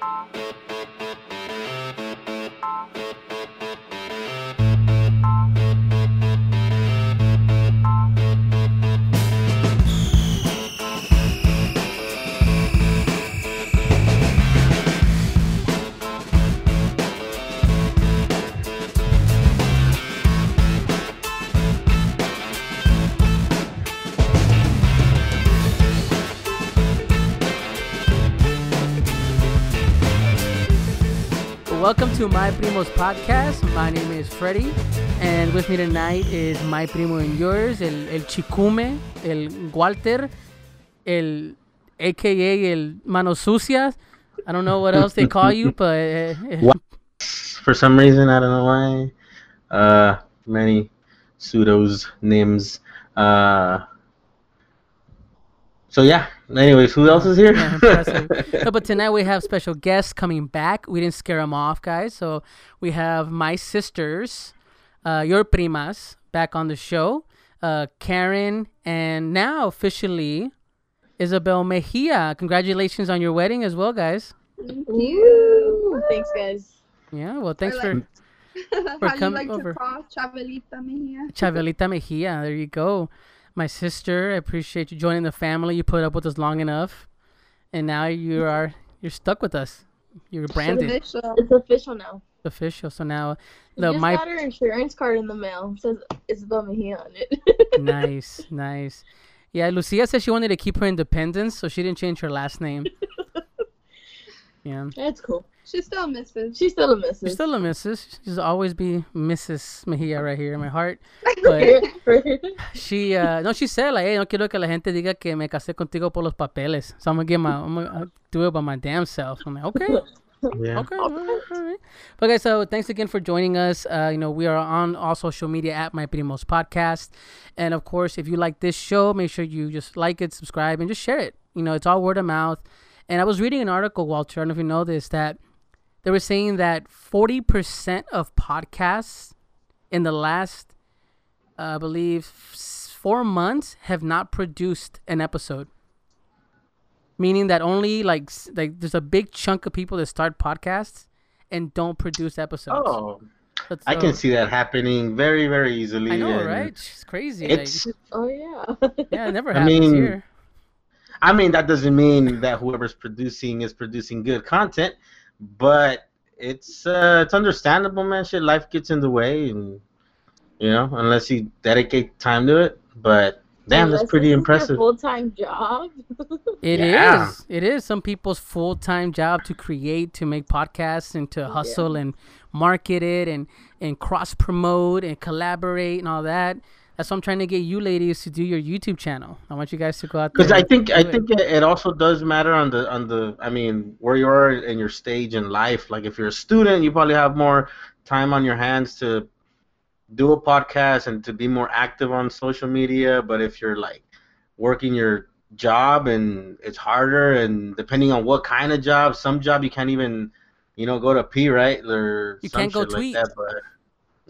Welcome to My Primo's podcast. My name is Freddie, and with me tonight is my primo and yours, el, el Chicume, el Walter, el AKA el Manos Sucias. I don't know what else they call you, but uh, For some reason, I don't know why. Uh, many pseudos, names. Uh, so yeah. Anyways, who else is here? Yeah. No, but tonight we have special guests coming back. We didn't scare them off, guys. So we have my sisters, uh, your primas, back on the show. Uh, Karen and now officially Isabel Mejia. Congratulations on your wedding as well, guys. Thank you. Thanks, guys. Yeah, well, thanks I for like- for How you coming like over. to call Chavelita Mejia? Chavelita Mejia. There you go. My sister, I appreciate you joining the family. You put up with us long enough, and now you are you're stuck with us. You're branded It's Official. It's official now. official. So now We the just my got her insurance card in the mail. It says Isabel Mejia on it. nice, nice. Yeah, Lucia said she wanted to keep her independence, so she didn't change her last name. Yeah, That's cool. She still misses. She's still a missus. she's still a Mrs. She's always be Mrs. Mejia right here in my heart. But she, uh, no, she said like, hey, no quiero que la gente diga que me casé contigo por los papeles. So I'm gonna get my, I'm gonna do it by my damn self. I'm like, okay. yeah. Okay. all right, all right. But guys, so thanks again for joining us. Uh, you know, we are on all social media at My Primos Podcast. And of course, if you like this show, make sure you just like it, subscribe, and just share it. You know, it's all word of mouth. And I was reading an article, Walter, I don't know if you know this, that they were saying that 40% of podcasts in the last, uh, I believe, s- four months have not produced an episode meaning that only like like there's a big chunk of people that start podcasts and don't produce episodes. Oh, That's, I can uh, see that happening very, very easily. I know, and right? It's crazy. It's. like, oh yeah. yeah, it never I happens mean, here. I mean, that doesn't mean that whoever's producing is producing good content, but it's uh, it's understandable, man. Shit, life gets in the way, and you know, unless you dedicate time to it. But damn, Unless that's pretty this is your impressive. Full-time job. It is. yeah. It is some people's full time job to create, to make podcasts, and to hustle and market it, and and cross promote and collaborate and all that. That's why I'm trying to get you ladies to do your YouTube channel. I want you guys to go out there. Because I think I it. think it it also does matter on the on the I mean where you are in your stage in life. Like if you're a student, you probably have more time on your hands to do a podcast and to be more active on social media. But if you're like working your job and it's harder, and depending on what kind of job, some job you can't even you know go to pee right or You can't go tweet. Like that, but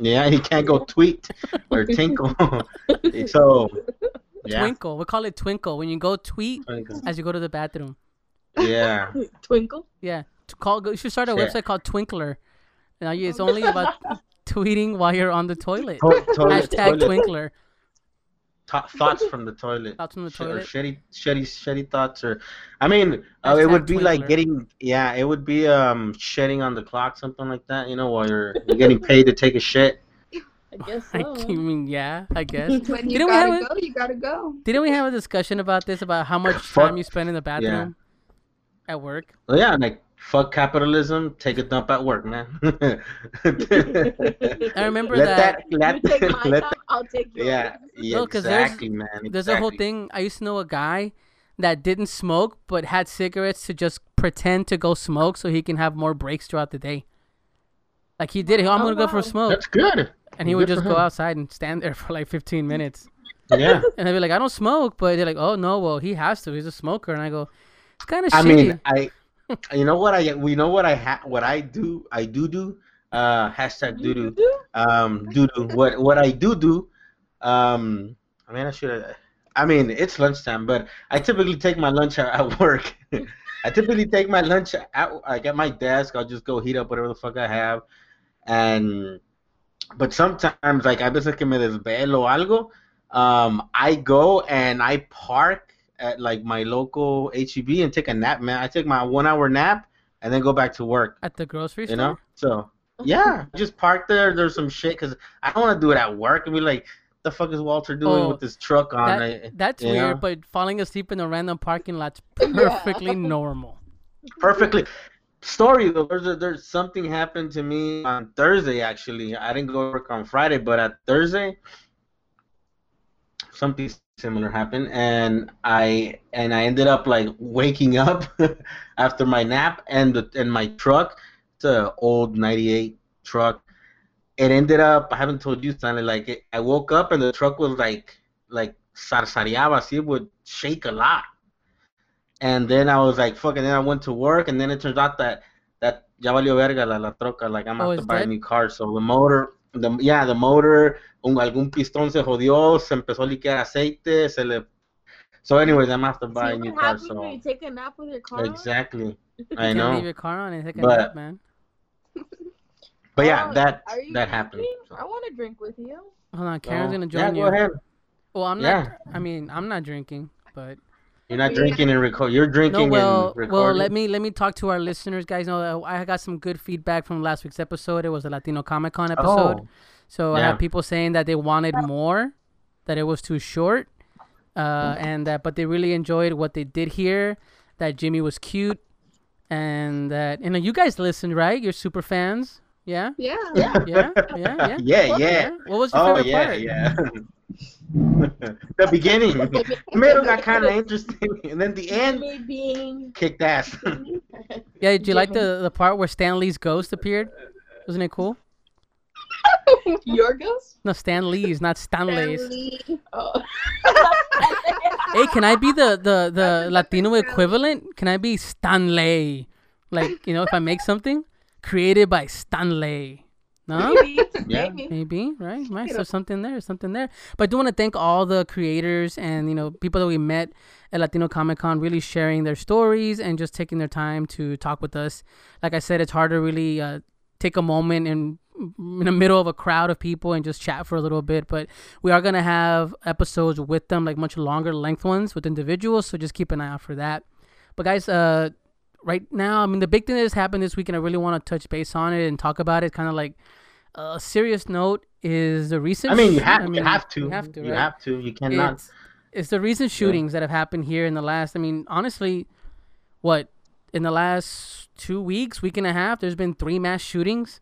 yeah, you can't go tweet or tinkle. so yeah. Twinkle. We call it twinkle when you go tweet Twinkle. as you go to the bathroom. Yeah. Twinkle. Yeah, to call. You should start a Yeah. website called Twinkler. Now you- it's only about tweeting while you're on the toilet. To- toilet- Hashtag toilet. Twinkler. Tho- thoughts from the toilet. Thoughts from the Sh- or toilet. shitty, shitty, shitty thoughts, or I mean, uh, it would be like getting, yeah, it would be um shedding on the clock, something like that. You know, while you're, you're getting paid to take a shit. I guess I mean, yeah, I guess. When you Didn't gotta have a- go, you gotta go. Didn't we have a discussion about this about how much Fuck. time you spend in the bathroom at work? Well, yeah, like fuck capitalism, take a dump at work, man. I remember let that- Let, you take my let time, I'll take yours. yeah, yeah, No, 'cause there's- exactly, man. There's a whole thing. I used to know a guy that didn't smoke but had cigarettes to just pretend to go smoke so he can have more breaks throughout the day. Like he did. it. I'm Oh, gonna go for a smoke, That's good. and he would good just go outside and stand there for like 15 minutes. Yeah. And I'd be like, I don't smoke, but they're like, oh no, well he has to. He's a smoker, and I go, it's kind of I shitty. mean, I, you know what I, we know what I ha, what I do, I do do, uh, hashtag do do, um, do do. What what I do do, um, I mean, I should. I mean, it's lunchtime, but I typically take my lunch at, at work. I typically take my lunch at like at my desk. I'll just go heat up whatever the fuck I have, and but sometimes like a veces que me desvelo algo, um, I go and I park at like my local HEB and take a nap, man. I take my one hour nap and then go back to work. At the grocery You store. know, so yeah, just park there. There's some shit because I don't want to do it at work and be like, what the fuck is Walter doing Oh, with this truck on? That, I- that's you weird, know? but falling asleep in a random parking lot's Yeah. perfectly normal. perfectly. Story though, there's a, there's something happened to me on Thursday actually. I didn't go to work on Friday, but at Thursday, something similar happened, and I and I ended up like waking up after my nap, and the and my truck, it's a old '98 truck. It ended up. I haven't told you, Stanley. Like it, I woke up and the truck was like like zarzareaba, así, it would shake a lot. And then I was like, fuck, and then I went to work, and then it turns out that that ya valió verga la, la troca, like I'm Oh, gonna have to buy a new car. So the motor, the yeah, the motor, un, algún pistón se jodió, se empezó a liquear aceite, se le. So anyways, I'm gonna have to buy See a new car. happens when So you take a nap with your car exactly, You I can't know. leave your car on and take a But- nap, man. But yeah, Oh, that are you that happened. So- I want to drink with you. Hold on, Karen's so, gonna join yeah, join go you. ahead. Well, I'm Yeah. not. I mean, I'm not drinking, but You're not Yeah. drinking and record. You're no. drinking Well, and recording. well, let me let me talk to our listeners, guys. Know that I got some good feedback from last week's episode. It was a Latino Comic Con episode. Oh, So I Yeah. had people saying that they wanted more, that it was too short, uh, and that but they really enjoyed what they did here. That Jimmy was cute, and that you know you guys listened, right? You're super fans, yeah, Yeah. yeah, yeah, yeah. yeah, yeah. What was your Oh favorite yeah, part? yeah. the beginning, the middle got kind of interesting, and then the end kicked ass. Yeah, did you like the the part where Stan Lee's ghost appeared? Wasn't it cool? Your ghost? No, Stan Lee's, not Stanley's. Stanley. Oh. Hey, can I be the the the Latino equivalent? Can I be Stanley? Like you know, if I make something created by Stanley. No, Maybe. Yeah. Maybe. maybe right, right. So something there, something there. But I do want to thank all the creators and you know people that we met at Latino Comic Con, really sharing their stories and just taking their time to talk with us. Like I said, it's hard to really uh, take a moment in in the middle of a crowd of people and just chat for a little bit. But we are gonna have episodes with them, like much longer length ones with individuals. So just keep an eye out for that. But guys, uh, right now, I mean, the big thing that has happened this week, and I really want to touch base on it and talk about it. Kind of like a serious note is the recent. I mean, you have I you have to You have to. you right? have to. You cannot. It's, it's the recent shootings that have happened here in the last. I mean, honestly, what in the last two weeks, week and a half, there's been three mass shootings,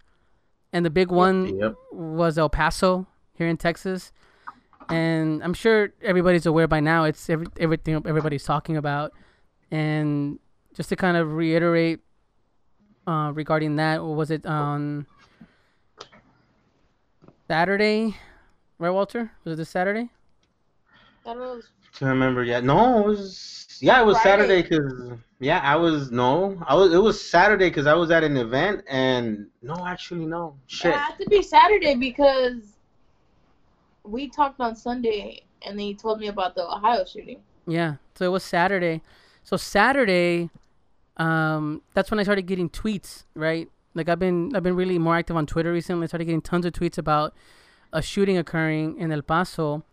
and the big one Yep. was El Paso here in Texas, and I'm sure everybody's aware by now. It's every, everything everybody's talking about, and just to kind of reiterate uh, regarding that, what was it on Saturday? Right, Walter? Was it this Saturday? I don't know. To remember, yet. No, it was yeah, it was Friday. Saturday because yeah, I was no, I was it was Saturday because I was at an event and no, actually no, shit. It had to be Saturday because we talked on Sunday and then you told me about the Ohio shooting. Yeah. So it was Saturday. So Saturday, um, that's when I started getting tweets, right? Like I've been I've been really more active on Twitter recently. I started getting tons of tweets about a shooting occurring in El Paso.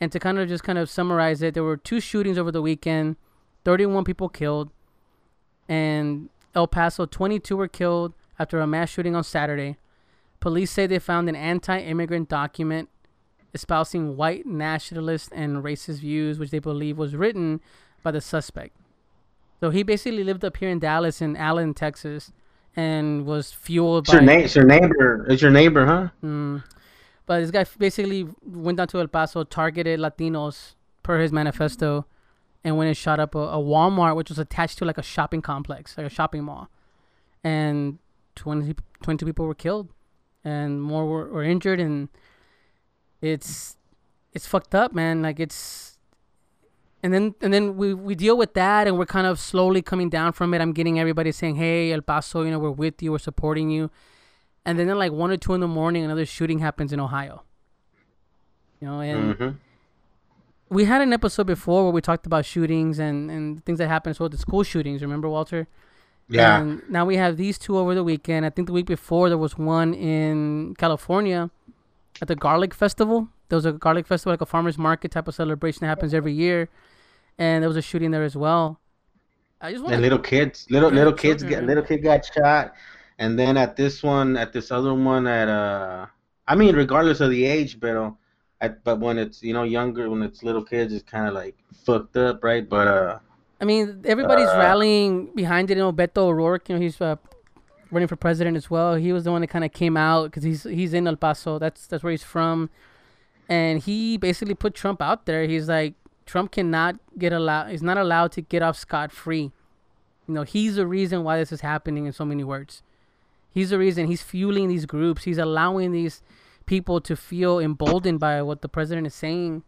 And to kind of just kind of summarize it, there were two shootings over the weekend, 31 people killed, and El Paso 22 were killed after a mass shooting on Saturday. Police say they found an anti-immigrant document espousing white nationalist and racist views, which they believe was written by the suspect. So he basically lived up here in Dallas, in Allen, Texas, and was fueled It's your, by. na- it's your neighbor. It's your neighbor, huh? Mm. But this guy basically went down to El Paso, targeted Latinos per his manifesto, and went and shot up a, a Walmart, which was attached to like a shopping complex, like a shopping mall. And 20, 22 people were killed, and more were, were injured, and it's it's fucked up, man. Like it's, and then and then we we deal with that, and we're kind of slowly coming down from it. I'm getting everybody saying, "Hey, El Paso, you know, we're with you, we're supporting you." and then at like one or two in the morning, another shooting happens in Ohio. You know, and hmm we had an episode before where we talked about shootings and and things that happen. So the school shootings, remember Walter? Yeah. And now we have these two over the weekend. I think the week before there was one in California at the Garlic Festival. There was a garlic festival, like a farmers market type of celebration that happens every year, and there was a shooting there as well. I just and little kids, little little kids get little kid got shot, and then at this one, at this other one, at uh, I mean, regardless of the age, but at but when it's you know younger, when it's little kids, it's kind of like fucked up, right? But uh, I mean, everybody's Uh, rallying behind it. You know, Beto O'Rourke, you know, he's uh, running for president as well. He was the one that kind of came out because he's he's in El Paso. That's that's where he's from, and he basically put Trump out there. He's like, Trump cannot get allowed. He's not allowed to get off scot free. You know, he's the reason why this is happening. In so many words, he's the reason. He's fueling these groups. He's allowing these people to feel emboldened by what the president is saying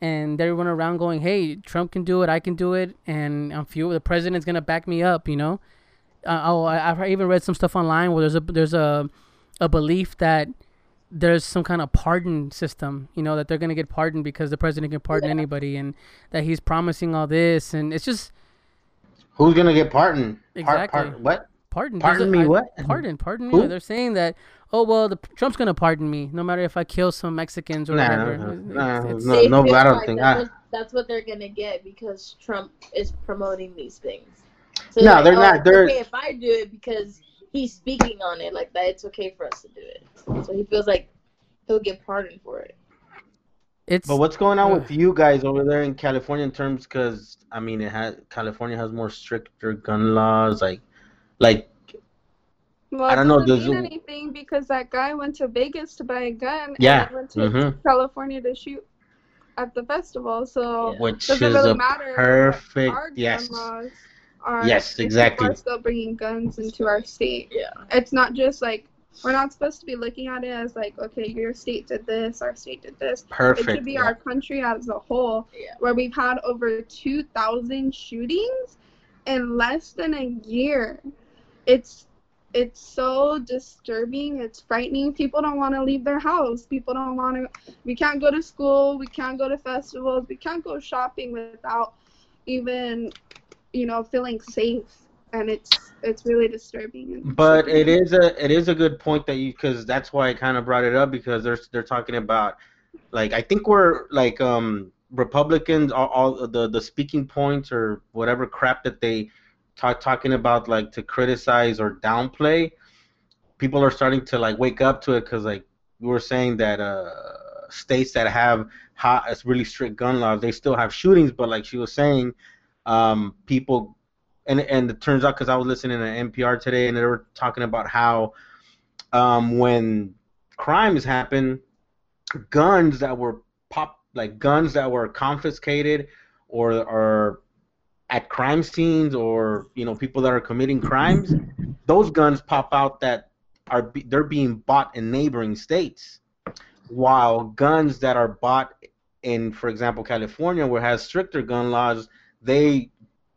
and everyone around going, "Hey, Trump can do it, I can do it, and I'm few. The president's gonna back me up," you know. Uh, oh, I, I've even read some stuff online where there's a there's a a belief that there's some kind of pardon system, you know, that they're gonna get pardoned because the president can pardon anybody, and that he's promising all this, and it's just who's gonna get pardoned? Par- Exactly. par- what? Pardon. Pardon me, I- what? Pardon, pardon Who? me. They're saying that. Oh well, the Trump's gonna pardon me no matter if I kill some Mexicans or Nah, whatever. no, It's- no, no, no, I don't like think. That's, I, what, that's what they're gonna get because Trump is promoting these things. So No, like, they're oh, not- it's they're- okay if I do it because he's speaking on it like that. It's okay for us to do it. So he feels like he'll get pardoned for it. It's but what's going on uh, with you guys over there in California in terms? Because I mean, it has California has more stricter gun laws, like, like Well, I don't know, doesn't mean anything because that guy went to Vegas to buy a gun Yeah, and went to mhm. California to shoot at the festival. So which doesn't is really a matter perfect our yes. are. Yes, exactly. Are still bringing guns into our state. Yeah. It's not just like we're not supposed to be looking at it as like, okay, your state did this, our state did this. Perfect. It should be yeah. our country as a whole, Yeah. where we've had over 2,000 shootings in less than a year. It's it's so disturbing. It's frightening. People don't want to leave their house. People don't want to. We can't go to school. We can't go to festivals. We can't go shopping without even, you know, feeling safe. And it's it's really disturbing. But it is a it is a good point that you because that's why I kind of brought it up because they're they're talking about like I think we're like um Republicans all, all the the speaking points or whatever crap that they talk talking about like to criticize or downplay people are starting to like wake up to it because like we were saying that uh states that have hot really strict gun laws they still have shootings but like she was saying um people and and it turns out because I was listening to NPR today, and they were talking about how um, when crimes happen, guns that were pop like guns that were confiscated or are at crime scenes or you know people that are committing crimes, those guns pop out that are be, they're being bought in neighboring states, while guns that are bought in, for example, California, where it has stricter gun laws, they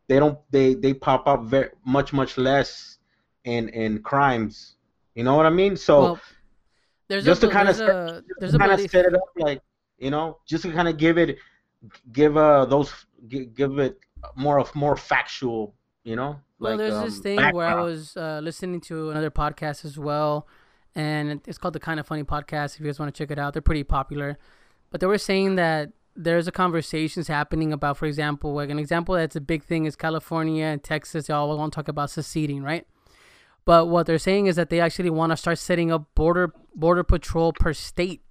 they don't they they pop up very much much less in in crimes. You know what I mean? So well, there's just a, to kind of a, there's a kind of set it up like you know just to kind of give it give uh those give it more of more factual you know Well, like there's um, this thing where I was uh, listening to another podcast as well, and it's called the Kind of Funny Podcast. If you guys want to check it out, they're pretty popular. But they were saying that there's a conversations happening about, for example, like an example that's a big thing is California and Texas. They all want to talk about seceding, right? But what they're saying is that they actually want to start setting up border border patrol per state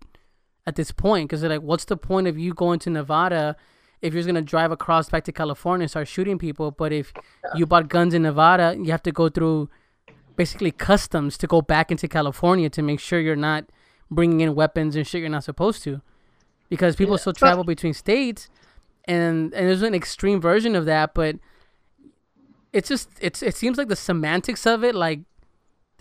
at this point because they're like, what's the point of you going to Nevada if you're just gonna drive across back to California and start shooting people? But if you bought guns in Nevada, you have to go through basically customs to go back into California to make sure you're not bringing in weapons and shit you're not supposed to, because people still travel between states, and and there's an extreme version of that, but it's just it's it seems like the semantics of it like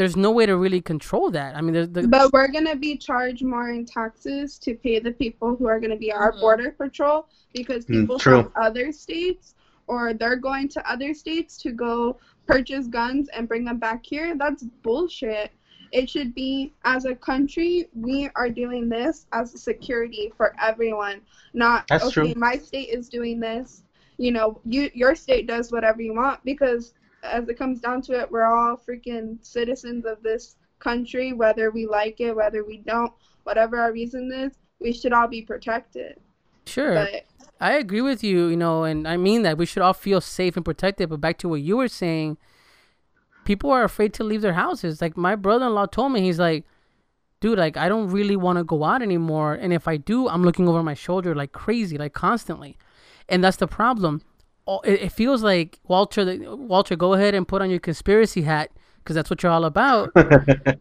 there's no way to really control that. I mean, there's the, But we're gonna be charged more in taxes to pay the people who are gonna be our Mhm. border patrol because Mm, people true. from other states or they're going to other states to go purchase guns and bring them back here. That's bullshit. It should be as a country, we are doing this as a security for everyone. Not That's okay, true. my state is doing this. You know, you your state does whatever you want because as it comes down to it, we're all freaking citizens of this country, whether we like it, whether we don't, whatever our reason is, we should all be protected. Sure. But I agree with you, you know, and I mean that we should all feel safe and protected. But back to what you were saying, people are afraid to leave their houses. Like my brother-in-law told me, he's like, dude, like I don't really want to go out anymore, and if I do, I'm looking over my shoulder like crazy, like constantly, and that's the problem. All- It, it feels like Walter, the- Walter, go ahead and put on your conspiracy hat because that's what you're all about.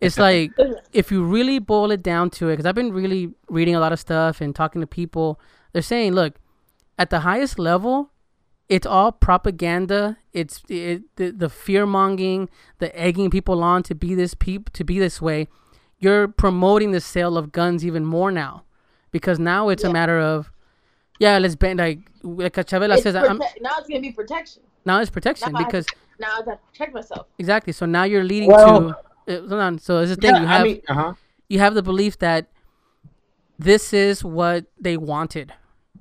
it's like if you really boil it down to it, because I've been really reading a lot of stuff and talking to people, they're saying, look, at the highest level, it's all propaganda. It's it, the the fear mongering, the egging people on to be this peop to be this way. You're promoting the sale of guns even more now, because now it's a matter of, yeah, let's ban like like Chavela It's says. I'm, now it's gonna be protection. now it's protection Now I have because Now I have to protect myself. exactly. So now you're leading Well- to. Uh, hold on. So it's the thing. yeah, you have I mean, uh-huh. you have the belief that this is what they wanted.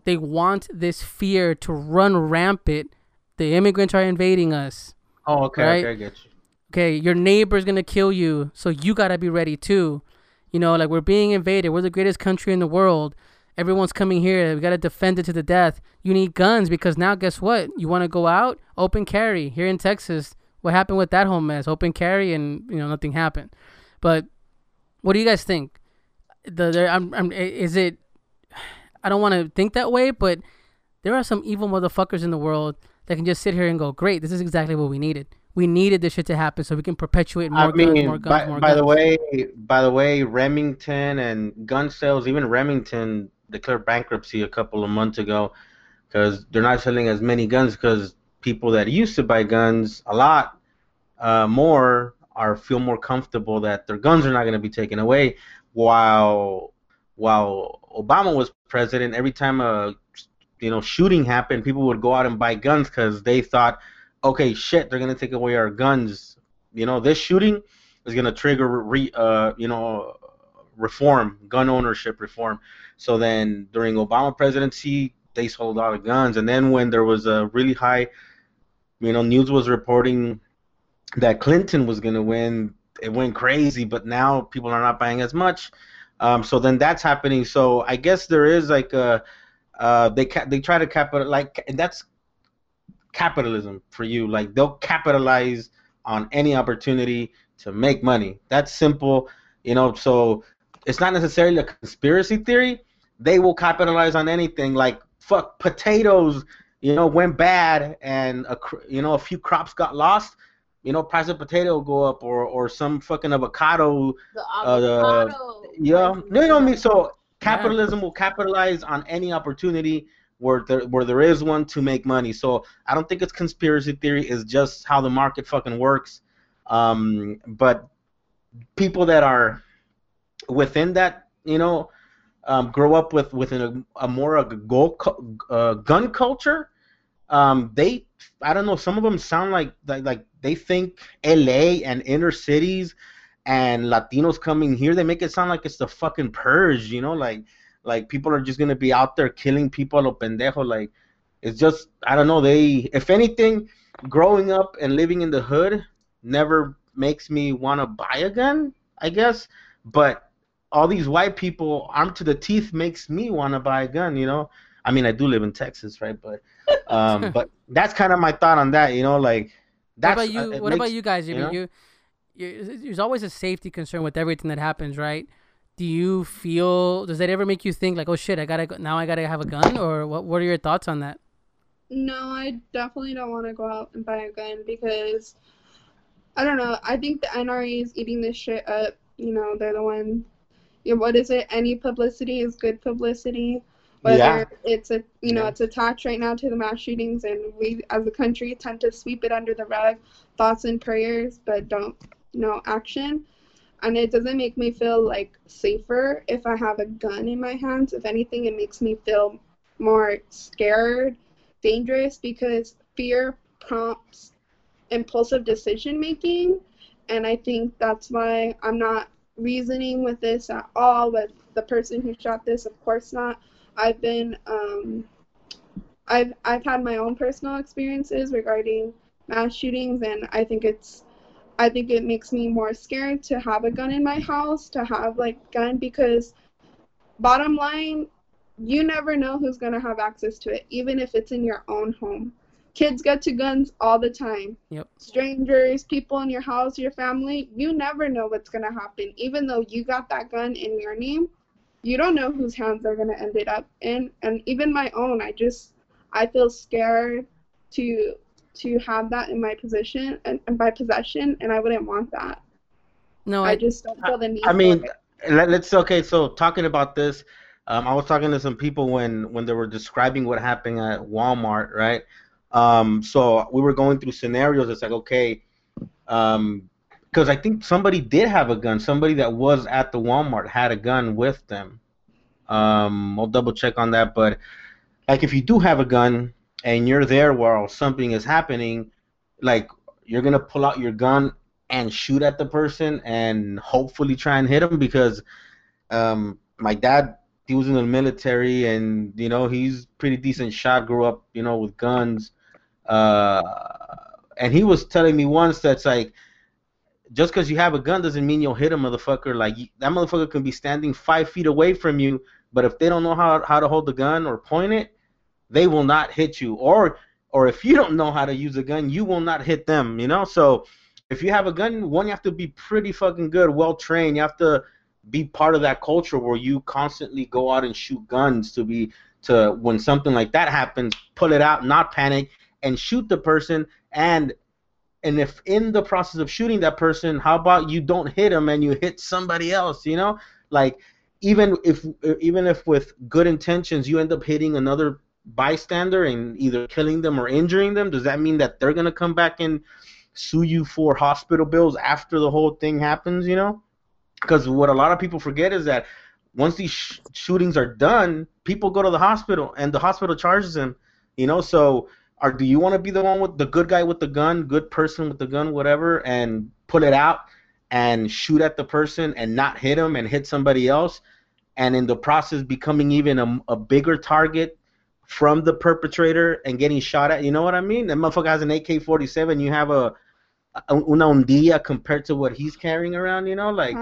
They want this fear to run rampant. The immigrants are invading us. Oh, okay, Right? okay, I get you. Okay, your neighbor's gonna kill you, so you gotta be ready too. You know, like we're being invaded. We're the greatest country in the world. Everyone's coming here. We gotta defend it to the death. You need guns because now, guess what? You want to go out? Open carry here in Texas. What happened with that whole mess? Open carry, and you know nothing happened. But what do you guys think? The there, I'm, I'm, is it? I don't want to think that way, but there are some evil motherfuckers in the world that can just sit here and go, "Great, this is exactly what we needed. We needed this shit to happen so we can perpetuate more I guns, mean, more guns, by, more by guns." the way, by the way, Remington and gun sales, even Remington declared bankruptcy a couple of months ago because they're not selling as many guns because people that used to buy guns a lot uh, more are feel more comfortable that their guns are not going to be taken away. While while Obama was president, every time a you know shooting happened, people would go out and buy guns because they thought, okay, shit, they're going to take away our guns. You know, this shooting is going to trigger re, uh, you know reform, gun ownership reform. So then during Obama presidency, they sold a lot of guns, and then when there was a really high, you know, news was reporting that Clinton was going to win. It went crazy, but now people are not buying as much. Um, so then that's happening. So I guess there is like a uh, they ca- they try to capital like and that's capitalism for you. Like they'll capitalize on any opportunity to make money. That's simple, you know. So it's not necessarily a conspiracy theory. They will capitalize on anything. Like fuck potatoes, you know, went bad, and a you know a few crops got lost. You know, price of potato will go up, or or some fucking avocado. The Uh, avocado. Yeah, no, you know what I mean. So capitalism will capitalize on any opportunity where there where there is one to make money. So I don't think it's conspiracy theory. It's just how the market fucking works. Um, but people that are within that, you know, um, grow up with within a, a more a go, cu- uh, gun culture. Um, they, I don't know. Some of them sound like like, like they think L.A. and inner cities and Latinos coming here, they make it sound like it's the fucking purge, you know, like like people are just gonna be out there killing people lo pendejo. Like it's just I don't know. They if anything, growing up and living in the hood never makes me want to buy a gun, I guess. But all these white people armed to the teeth makes me want to buy a gun, you know. I mean, I do live in Texas, right? But um, but that's kind of my thought on that, you know, like What that's about you? uh, it What about you guys? I you know? you, you, there's always a safety concern with everything that happens, right? Do you feel? Does that ever make you think like, oh shit, I gotta go, now I gotta have a gun, or what? What are your thoughts on that? No, I definitely don't want to go out and buy a gun because I don't know. I think the NRA is eating this shit up. You know, they're the one. Yeah, what is it? Any publicity is good publicity. Whether Yeah. it's a you know Yeah. it's attached right now to the mass shootings, and we as a country tend to sweep it under the rug, thoughts and prayers, but don't no action. And it doesn't make me feel like safer if I have a gun in my hands. If anything, it makes me feel more scared dangerous because fear prompts impulsive decision making and I think that's why I'm not reasoning with this at all with the person who shot this. Of course not. I've been um, I've I've had my own personal experiences regarding mass shootings, and I think it's I think it makes me more scared to have a gun in my house, to have like gun because bottom line, you never know who's gonna have access to it, even if it's in your own home. Kids get to guns all the time. Yep. Strangers, people in your house, your family, you never know what's gonna happen. Even though you got that gun in your name, you don't know whose hands are gonna end it up in. And even my own, I just I feel scared to to have that in my position and, and by possession, and I wouldn't want that. No, I I, just don't feel the need. I mean, for it. let, let's okay. So talking about this, um, I was talking to some people when when they were describing what happened at Walmart, right? Um, so we were going through scenarios. It's like okay, um, because I think somebody did have a gun. Somebody that was at the Walmart had a gun with them. Um, I'll double check on that, but like if you do have a gun and you're there while something is happening, like you're gonna pull out your gun and shoot at the person and hopefully try and hit him because um, my dad he was in the military and you know he's pretty decent shot grew up you know with guns uh, and he was telling me once that's like just because you have a gun doesn't mean you'll hit a motherfucker. Like that motherfucker can be standing five feet away from you but if they don't know how, how to hold the gun or point it they will not hit you. Or or if you don't know how to use a gun you will not hit them you know? So if you have a gun, one, you have to be pretty fucking good, well trained. You have to be part of that culture where you constantly go out and shoot guns to be to when something like that happens, pull it out, not panic, and shoot the person. And and if in the process of shooting that person, how about you don't hit him and you hit somebody else? You know, like even if even if with good intentions you end up hitting another bystander and either killing them or injuring them, does that mean that they're gonna come back and sue you for hospital bills after the whole thing happens, you know? Because what a lot of people forget is that once these sh- shootings are done, people go to the hospital and the hospital charges them, you know? So, are do you want to be the one with the good guy with the gun, good person with the gun, whatever, and pull it out and shoot at the person and not hit him and hit somebody else, and in the process becoming even a, a bigger target from the perpetrator and getting shot at? You know what I mean? That motherfucker has an AK-47. You have a a- una hundilla compared to what he's carrying around, you know? Like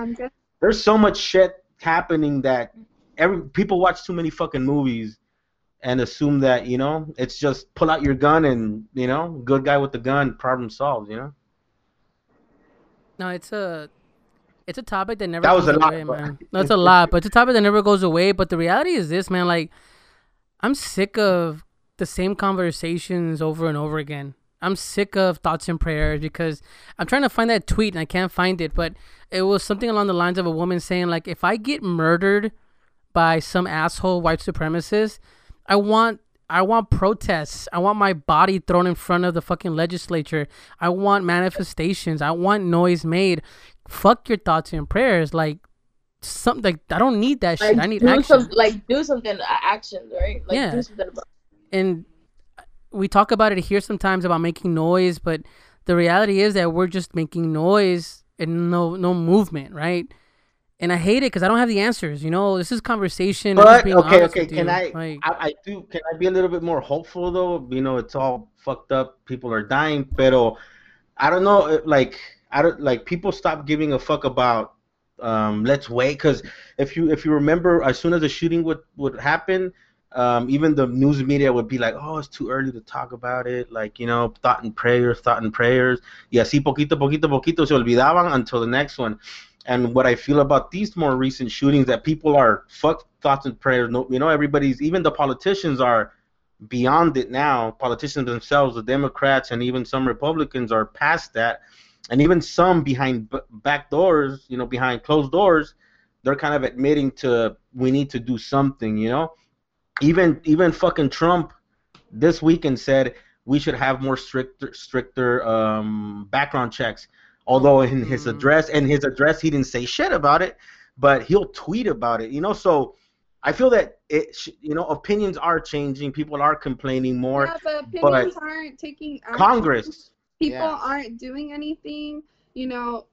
there's so much shit happening that every people watch too many fucking movies and assume that, you know, it's just pull out your gun and, you know, good guy with the gun, problem solved, you know? no, it's a it's a topic that never That was goes a lot, away, but- man. No, it's a lot, but it's a topic that never goes away. But the reality is this, man. Like, I'm sick of the same conversations over and over again. I'm sick of thoughts and prayers because I'm trying to find that tweet and I can't find it, but it was something along the lines of a woman saying like, if I get murdered by some asshole white supremacist, I want I want protests. I want my body thrown in front of the fucking legislature. I want manifestations. I want noise made. Fuck your thoughts and prayers. Like something like I don't need that shit. Like, I need do action. some, like do something, uh, actions, right? Like Yeah. do something about. and we talk about it here sometimes about making noise, but the reality is that we're just making noise and no no movement, right? And I hate it because I don't have the answers. You know, this is conversation. But okay, okay, can. I, Like, I I do can I be a little bit more hopeful though? You know, it's all fucked up. People are dying, pero I don't know. Like I don't like people stop giving a fuck about. Um, let's wait, because if you if you remember, as soon as the shooting would would happen, um, even the news media would be like, "Oh, it's too early to talk about it." Like you know, thought and prayers, thought and prayers. Y así poquito, poquito, poquito se olvidaban until the next one. And what I feel about these more recent shootings that people are fuck thoughts and prayers. No, you know, everybody's even the politicians are beyond it now. Politicians themselves, the Democrats and even some Republicans are past that, and even some behind back doors, you know, behind closed doors, they're kind of admitting to we need to do something. You know, even even fucking Trump this weekend said we should have more stricter stricter um, background checks. Although in his Mhm. address, and his address, he didn't say shit about it, but he'll tweet about it. You know, so I feel that it, sh- you know, opinions are changing. People are complaining more. yeah, but opinions aren't taking action. Congress, People yeah. aren't doing anything. You know,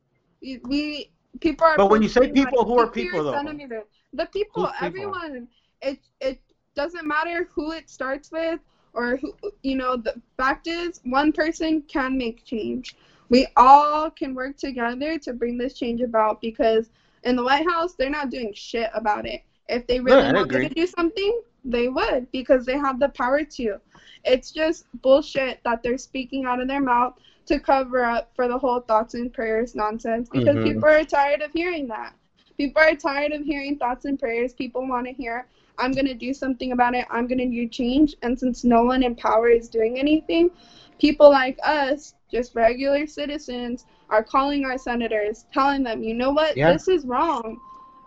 We, we people are. But when you say posting, people, who are people, though?" centimeter." The people, Who's people? everyone. It it doesn't matter who it starts with or who you know. The fact is, one person can make change. We all can work together to bring this change about because in the White House, they're not doing shit about it. If they really I wanted to do something, they would because they have the power to. It's just bullshit that they're speaking out of their mouth to cover up for the whole thoughts and prayers nonsense because Mhm. people are tired of hearing that. People are tired of hearing thoughts and prayers. People want to hear, I'm going to do something about it. I'm going to do change. And since no one in power is doing anything, people like us, just regular citizens, are calling our senators, telling them, you know what, Yeah. this is wrong.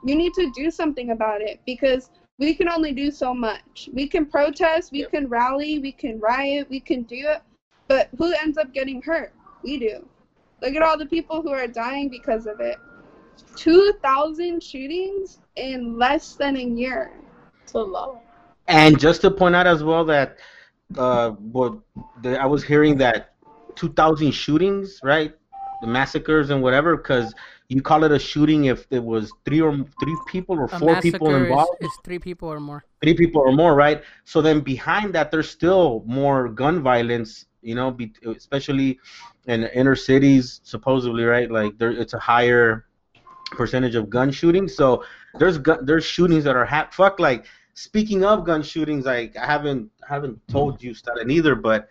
You need to do something about it because we can only do so much. We can protest, we Yep. can rally, we can riot, we can do it, but who ends up getting hurt? We do. Look at all the people who are dying because of it. 2,000 shootings in less than a year. It's a lot. And just to point out as well that uh, what the, I was hearing that 2,000 shootings, right? The massacres and whatever, because you call it a shooting if it was three or three people or A four people involved, It's three people or more. three people or more, right? So then behind that, there's still more gun violence, you know, be, especially in the inner cities, supposedly, right? Like there, it's a higher percentage of gun shootings. So there's gun, there's shootings that are ha- fuck. Like speaking of gun shootings, like I haven't I haven't told you that neither, but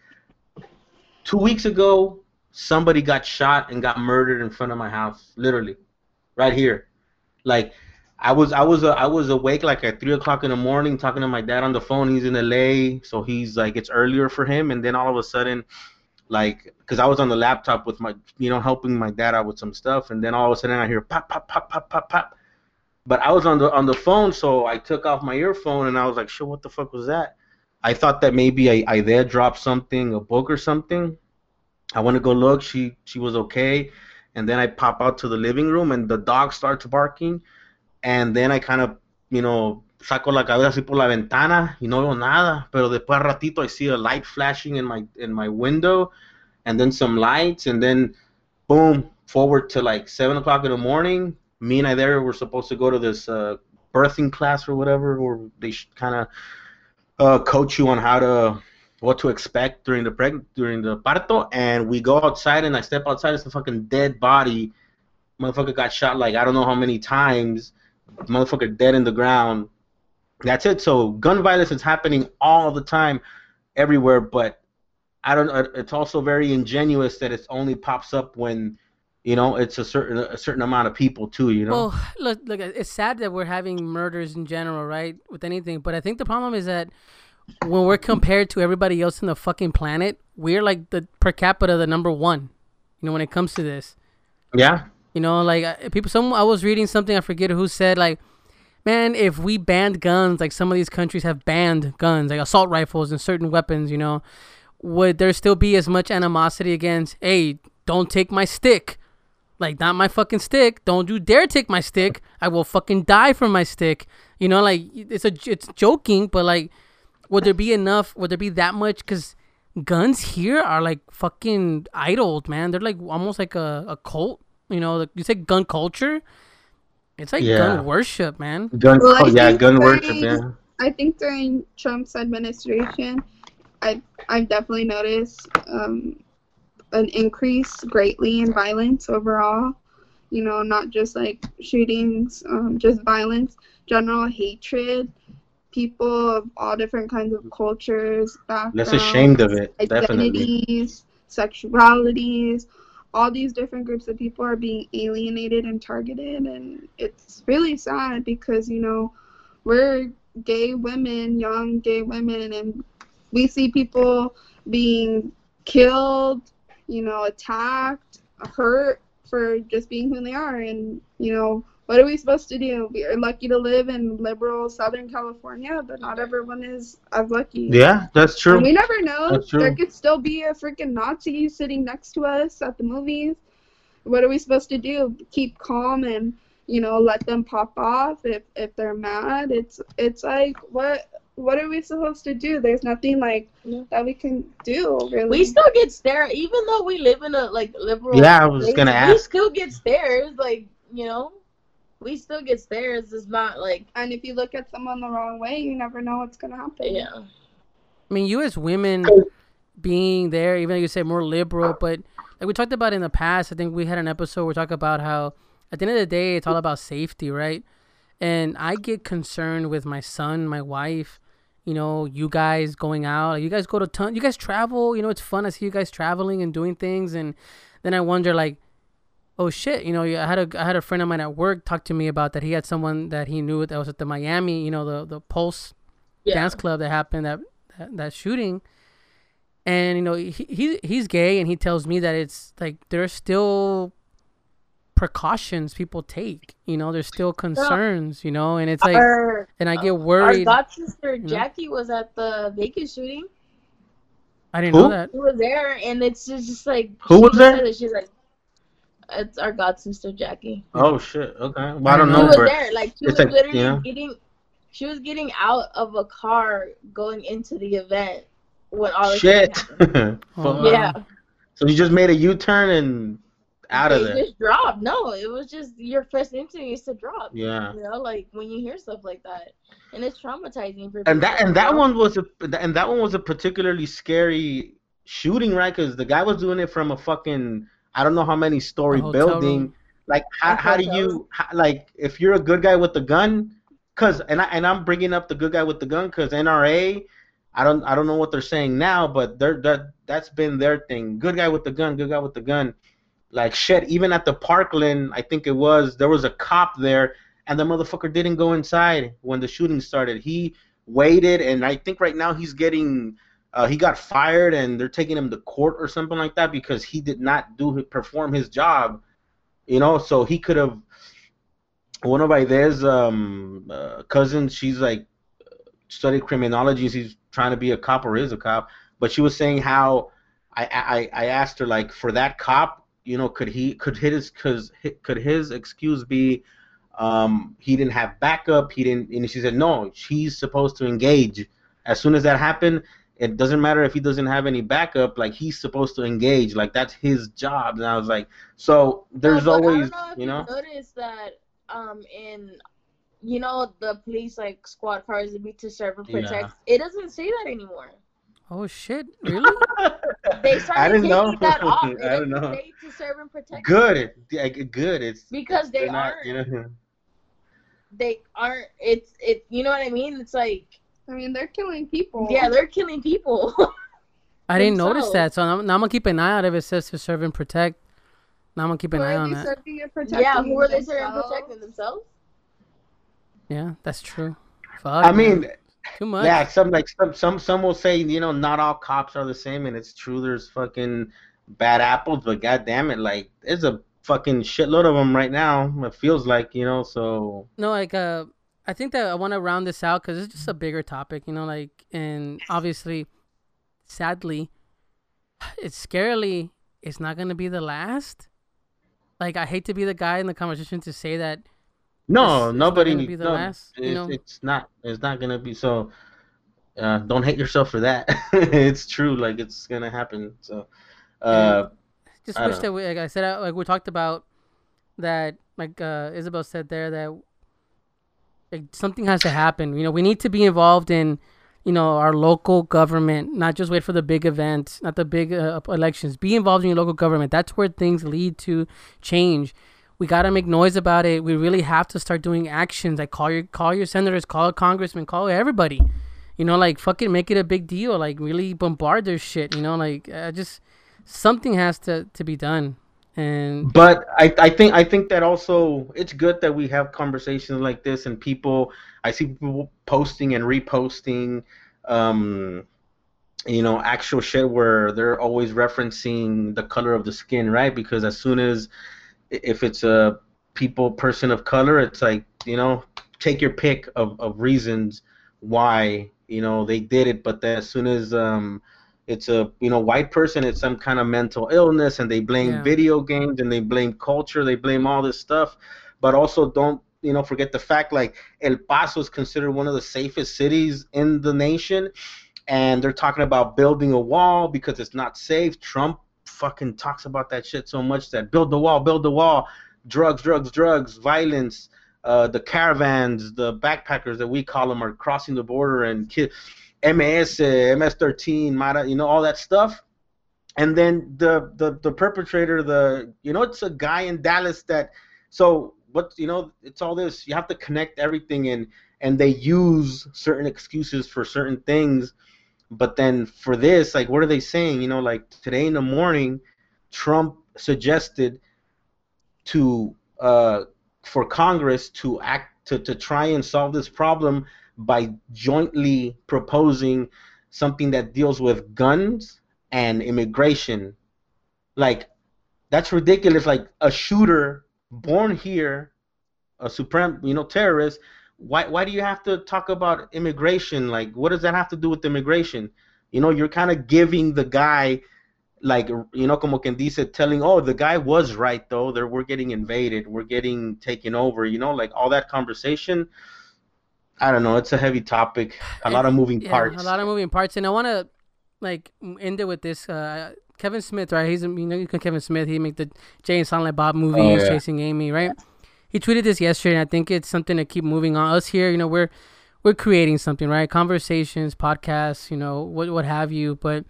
two weeks ago, somebody got shot and got murdered in front of my house, literally, right here. Like I was I was uh, I was awake like at three o'clock in the morning talking to my dad on the phone. He's in LA, so he's like it's earlier for him. And then all of a sudden, like, because I was on the laptop with my you know helping my dad out with some stuff, and then all of a sudden I hear pop pop pop pop pop pop. But I was on the on the phone, so I took off my earphone and I was like, "Shit, what the fuck was that?" I thought that maybe I, I there dropped something, a book or something. I went to go look. She she was okay, and then I pop out to the living room and the dog starts barking, and then I kind of you know saco la cabeza así por la ventana y no veo nada. Pero después ratito I see a light flashing in my in my window, and then some lights, and then boom forward to like seven o'clock in the morning. Me and I there were supposed to go to this uh, birthing class or whatever, or they kind of uh, coach you on how to what to expect during the preg- during the parto, and we go outside and I step outside, it's a fucking dead body. Motherfucker got shot like I don't know how many times. Motherfucker dead in the ground. That's it. So gun violence is happening all the time, everywhere. But I don't. uh, It's also very ingenuous that it only pops up when, you know, it's a certain a certain amount of people too. You know. Well, look, look, it's sad that we're having murders in general, right? With anything, but I think the problem is that when we're compared to everybody else in the fucking planet, we're like the per capita the number one. You know, when it comes to this, yeah. you know, like uh, people. Some I was reading something I forget who said like, man, if we banned guns, like some of these countries have banned guns, like assault rifles and certain weapons, you know, would there still be as much animosity against? Hey, don't take my stick. Like not my fucking stick. Don't you dare take my stick. I will fucking die for my stick. You know, like it's a it's joking, but like, would there be enough? Would there be that much? Because guns here are like fucking idled, man. They're like almost like a, a cult. You know, like you say gun culture. It's like Yeah. gun worship, man. Gun. Well, I oh, yeah, think gun during- worship. Yeah. I think during Trump's administration, I I've definitely noticed um, an increase greatly in violence overall. You know, not just like shootings, um, just violence, general hatred. People of all different kinds of cultures, backgrounds, Less ashamed of it. Definitely. identities, sexualities, all these different groups of people are being alienated and targeted, and it's really sad because you know we're gay women, young gay women, and we see people being killed, you know, attacked, hurt for just being who they are, and you know. What are we supposed to do? We are lucky to live in liberal Southern California, but not everyone is as lucky. Yeah, that's true. And we never know. That's true. There could still be a freaking Nazi sitting next to us at the movies. What are we supposed to do? Keep calm and you know let them pop off if if they're mad. It's it's like what what are we supposed to do? There's nothing like that we can do really. We still get stared, even though we live in a like liberal. Yeah, I was place, gonna ask. We still get stares, like you know, we still get stares. It's not like and if you look at someone the wrong way, you never know what's gonna happen. yeah. I mean, you as women being there, even though you say more liberal, but like we talked about in the past, I think we had an episode where we talk about how at the end of the day, it's all about safety, right? And I get concerned with my son, my wife, you know, you guys going out. Like, you guys go to ton. You guys travel. You know, it's fun. I see you guys traveling and doing things, and then I wonder like. Oh shit! You know, I had a I had a friend of mine at work talk to me about that. He had someone that he knew that was at the Miami, you know, the the Pulse Yeah. dance club that happened that that, that shooting and you know he, he he's gay and he tells me that it's like there's still precautions people take you know there's still concerns you know and it's like our, and i get worried. our worried god sister know? Jackie was at the Vegas shooting. i didn't Who? know that She was there, and it's just, just like Who she was there? said that She's like, it's our god sister Jackie. Oh shit. Okay. Well, I I don't know. She was there, like she it's was like, literally yeah. getting, she was getting out of a car going into the event when all shit. happened. Oh, Fuck. wow. Yeah, So you just made a U-turn and out of they there. just dropped. No, it was just your first instinct is to drop. Yeah. You know, like when you hear stuff like that, and it's traumatizing for. And that and that know? one was a and that one was a particularly scary shooting, right? Because the guy was doing it from a fucking I don't know how many story building. room. Like how, how do you how, like if you're a good guy with the gun? Cause and I and I'm bringing up the good guy with the gun because NRA, I don't I don't know what they're saying now, but they're that that's been their thing. Good guy with the gun, good guy with the gun. Like shit, even at the Parkland, I think it was there was a cop there, and the motherfucker didn't go inside when the shooting started. He waited, and I think right now he's getting. Uh, he got fired, and they're taking him to court or something like that because he did not do perform his job. You know, so he could have. One of Aide's um, uh, cousins, she's like studied criminology. She's trying to be a cop or is a cop, but she was saying how I I, I asked her like for that cop, you know, could he could his cause could his excuse be um, he didn't have backup, he didn't, and she said no, he's supposed to engage. As soon as that happened, it doesn't matter if he doesn't have any backup, like he's supposed to engage, like that's his job. And I was like, so there's but always, know you know, noticed that um in you know the police like squad cars that be to serve and Yeah. protect. It doesn't say that anymore. Oh shit really They started I didn't know. that off. I It don't doesn't know. say to serve and protect good, yeah, good. It's because they they're not, aren't. you know. They aren't. It's it. You know what I mean? It's like I mean, they're killing people. yeah, they're killing people. i didn't notice that so now, now i'm gonna keep an eye out if it says to serve and protect now i'm gonna keep an Who eye are on they that serving and protecting yeah, who are they serving and protecting themselves? yeah that's true Fuck, I man. mean, too much yeah, some like some some some will say, you know, not all cops are the same, and it's true. There's fucking bad apples, but god damn it, like there's a fucking shitload of them right now. It feels like, you know, so No, like uh, I think that I want to round this out because it's just a bigger topic, you know. Like, and obviously, sadly, it's scarily it's not gonna be the last. Like, I hate to be the guy in the conversation to say that. No, It's- it's nobody. gonna be the no, last, it's, it's not. It's not gonna be so. Uh, don't hate yourself for that. it's true. Like it's gonna happen. So, uh, Just I wish that we, like I said, like we talked about that. Like uh, Isabel said there that like something has to happen. You know, we need to be involved in, you know, our local government. Not just wait for the big events, not the big uh, elections. Be involved in your local government. That's where things lead to change. We gotta make noise about it. We really have to start doing actions. Like call your call your senators, call a congressman, call everybody. You know, like fucking make it a big deal. Like really bombard their shit. You know, like uh, just something has to to be done. And but I, I think I think that also it's good that we have conversations like this and people I see people posting and reposting um you know actual shit where they're always referencing the color of the skin right because as soon as if it's a people person of color it's like you know take your pick of, of reasons why you know they did it but then as soon as um it's a you know white person it's some kind of mental illness and they blame Yeah. video games and they blame culture they blame all this stuff but also don't you know forget the fact like El Paso is considered one of the safest cities in the nation, and they're talking about building a wall because it's not safe. Trump fucking talks about that shit so much that build the wall, build the wall, drugs, drugs, drugs, violence. Uh, the caravans, the backpackers that we call them, are crossing the border and kill MS, MS-13, Mara, you know, all that stuff. And then the, the the perpetrator, the you know, it's a guy in Dallas that. So what you know, it's all this. You have to connect everything, and and they use certain excuses for certain things. But then for this, like, what are they saying? You know, like today in the morning, Trump suggested to uh, for Congress to act to, to try and solve this problem by jointly proposing something that deals with guns and immigration. Like, that's ridiculous. Like, a shooter born here, a supreme, you know, terrorist. Why, why do you have to talk about immigration? Like, what does that have to do with immigration? You know, you're kind of giving the guy, like, you know, como quien dice, telling, oh, the guy was right, though. There, we're getting invaded. We're getting taken over. You know, like all that conversation I don't know. It's a heavy topic. A lot of moving Yeah, parts. A lot of moving parts, and I want to like end it with this. Uh, Kevin Smith, right? He's you know you can Kevin Smith. He made the Jay and Silent Bob movie, Oh, He's yeah. Chasing Amy, right? He tweeted this yesterday, and I think it's something to keep moving on. Us here, you know, we're we're creating something, right? Conversations, podcasts, you know, what what have you. But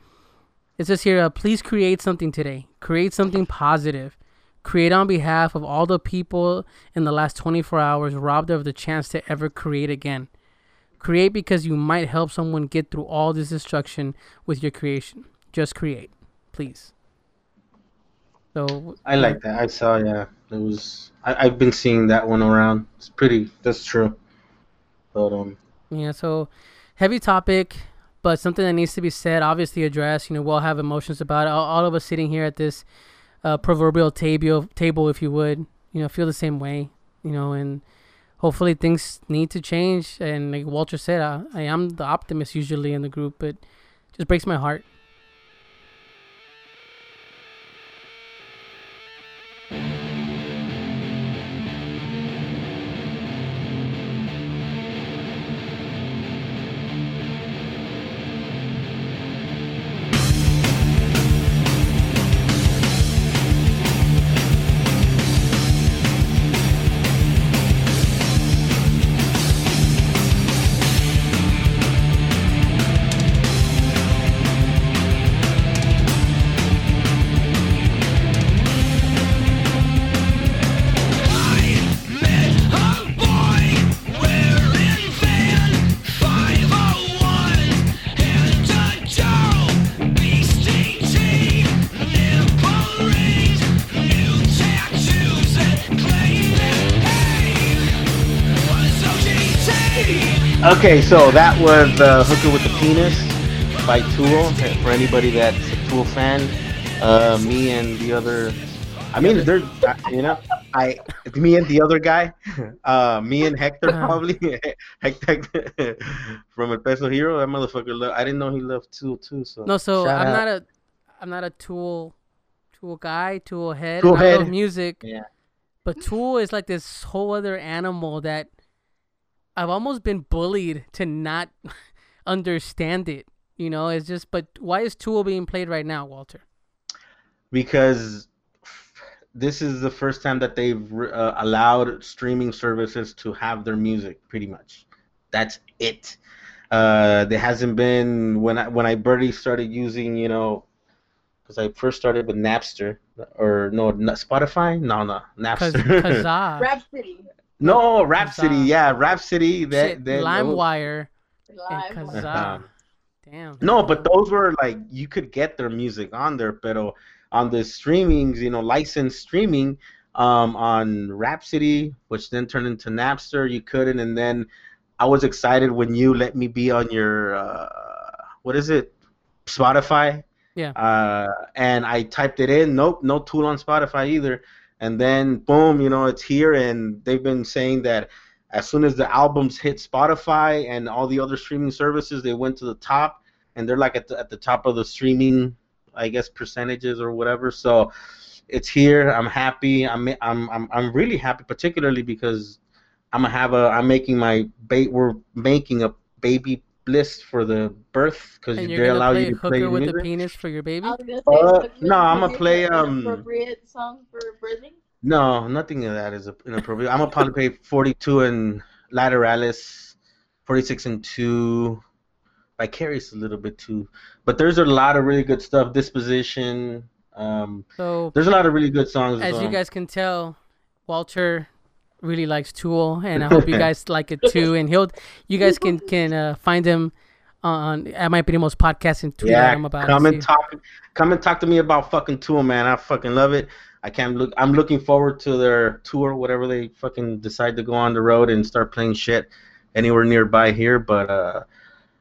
it says here, uh, please create something today. Create something positive. Create on behalf of all the people in the last 24 hours robbed of the chance to ever create again. Create because you might help someone get through all this destruction with your creation. Just create, please. So I like that. I saw. Yeah, it was. I, I've been seeing that one around. It's pretty. That's true. But um, Yeah, so heavy topic, but something that needs to be said, obviously addressed. You know, we'll have emotions about it. All, all of us sitting here at this uh, proverbial table, table, if you would, you know, feel the same way. You know, and hopefully things need to change. And like Walter said, I, I am the optimist usually in the group, but it just breaks my heart. Okay, so that was uh, "Hooker with the Penis" by Tool. For anybody that's a Tool fan, uh, me and the other. I mean, they're uh, you know, I me and the other guy, uh, me and Hector Uh-huh. probably Hector from El Peso Hero. That motherfucker. Lo- I didn't know he loved Tool too. So No, so shout I'm out. not a, I'm not a tool, tool guy, tool head. Tool I love head. music. Yeah. But tool is like this whole other animal that I've almost been bullied to not understand it. You know, it's just. But why is Tool being played right now, Walter? because this is the first time that they've uh, allowed streaming services to have their music pretty much that's it uh, there hasn't been when I when I barely started using you know because I first started with Napster or no not Spotify no no Napster cause ah, Rhapsody. No Rhapsody Kazaa. yeah Rhapsody that shit, that LimeWire Live. Kazaa. Uh-huh. Damn. No, but those were like you could get their music on there, pero on the streamings, you know, licensed streaming, um, on Rhapsody, which then turned into Napster, you couldn't, and then I was excited when you let me be on your uh, what is it, Spotify. Yeah. Uh, and I typed it in. Nope, no tool on Spotify either. And then boom, you know, it's here, and they've been saying that as soon as the albums hit Spotify and all the other streaming services, they went to the top, and they're like at the, at the top of the streaming, I guess percentages or whatever. So it's here. I'm happy. I'm I'm I'm I'm really happy, particularly because I'm gonna have a. I'm making my bait. We're making a baby list for the birth because they you're gonna allow play you to hooker play with the music. penis for your baby? I was gonna say, Uh, no, I'ma play, um, appropriate song for birthing. No, nothing of that is inappropriate. I'm gonna probably play 42 and Lateralus, 46 and two. Vicarious a little bit too, but there's a lot of really good stuff. Disposition. Um, So there's a lot of really good songs. as you um, guys can tell, Walter really likes Tool, and I hope you guys like it too. And he'll, you guys can can uh, find him on at my Primos podcast and tweet at yeah, him about come it. and talk. Come and talk to me about fucking Tool, man. I fucking love it. I can't look. I'm looking forward to their tour, whatever they fucking decide to go on the road and start playing shit anywhere nearby here. But uh,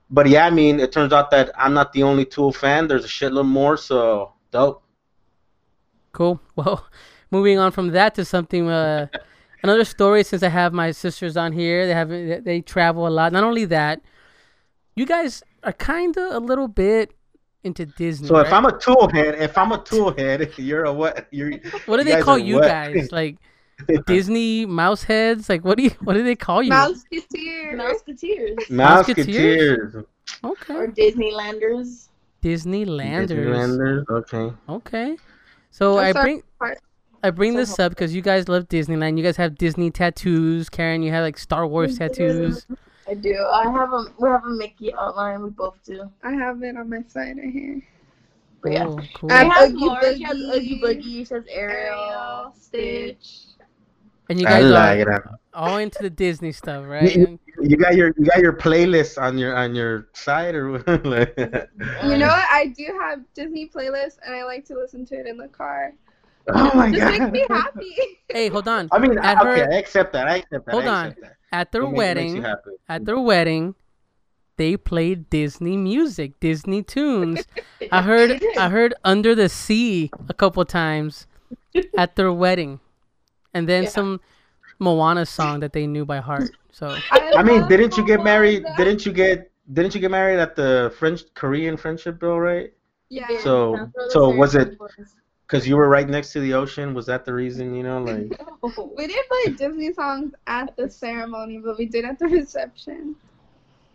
but yeah, I mean, it turns out that I'm not the only Tool fan. There's a shitload more. So dope. Cool. Well, moving on from that to something, uh, another story. Since I have my sisters on here, they have they- they travel a lot. Not only that, you guys are kind of a little bit into Disney. So if right? I'm a Tool head, if I'm a Tool head, you're a what? You're what do you they call you what? guys? Like Disney mouse heads? Like what do you what do they call you? Mouseketeer. Mouseketeers Mouseketeers. Okay. or Disneylanders. Disneylanders. Disneylanders. Okay. Okay. So I That's our bring part. I bring So this up because you guys love Disneyland. You guys have Disney tattoos. Karen, you have like Star Wars mm-hmm. tattoos. I do. I have a we have a Mickey outline. We both do. I have it on my side right here. But yeah. Oh, cool, cool. I I have Oogie more. She has Boogie. Oogie Boogie. She has Ariel, Ariel, Stitch. And you I guys like are it. all into the Disney stuff, right? You, you got your you got your playlist on your on your side or? Like- You know what? I do have Disney playlists, and I like to listen to it in the car. Oh my Just god. makes me happy. hey, hold on. I mean, At okay, her- I accept that. I accept that. Hold on. that. At their It makes- makes wedding, at their wedding, they played Disney music, Disney tunes. I heard I heard Under the Sea a couple times at their wedding. And then Yeah. some Moana song that they knew by heart. So I mean, didn't you get married? Moana. Didn't you get didn't you get married at the French Korean friendship bell, right? Yeah. Yeah, So- that's where the so was ceremony it- was. Because you were right next to the ocean. Was that the reason? You know, like We didn't play Disney songs at the ceremony, but we did at the reception.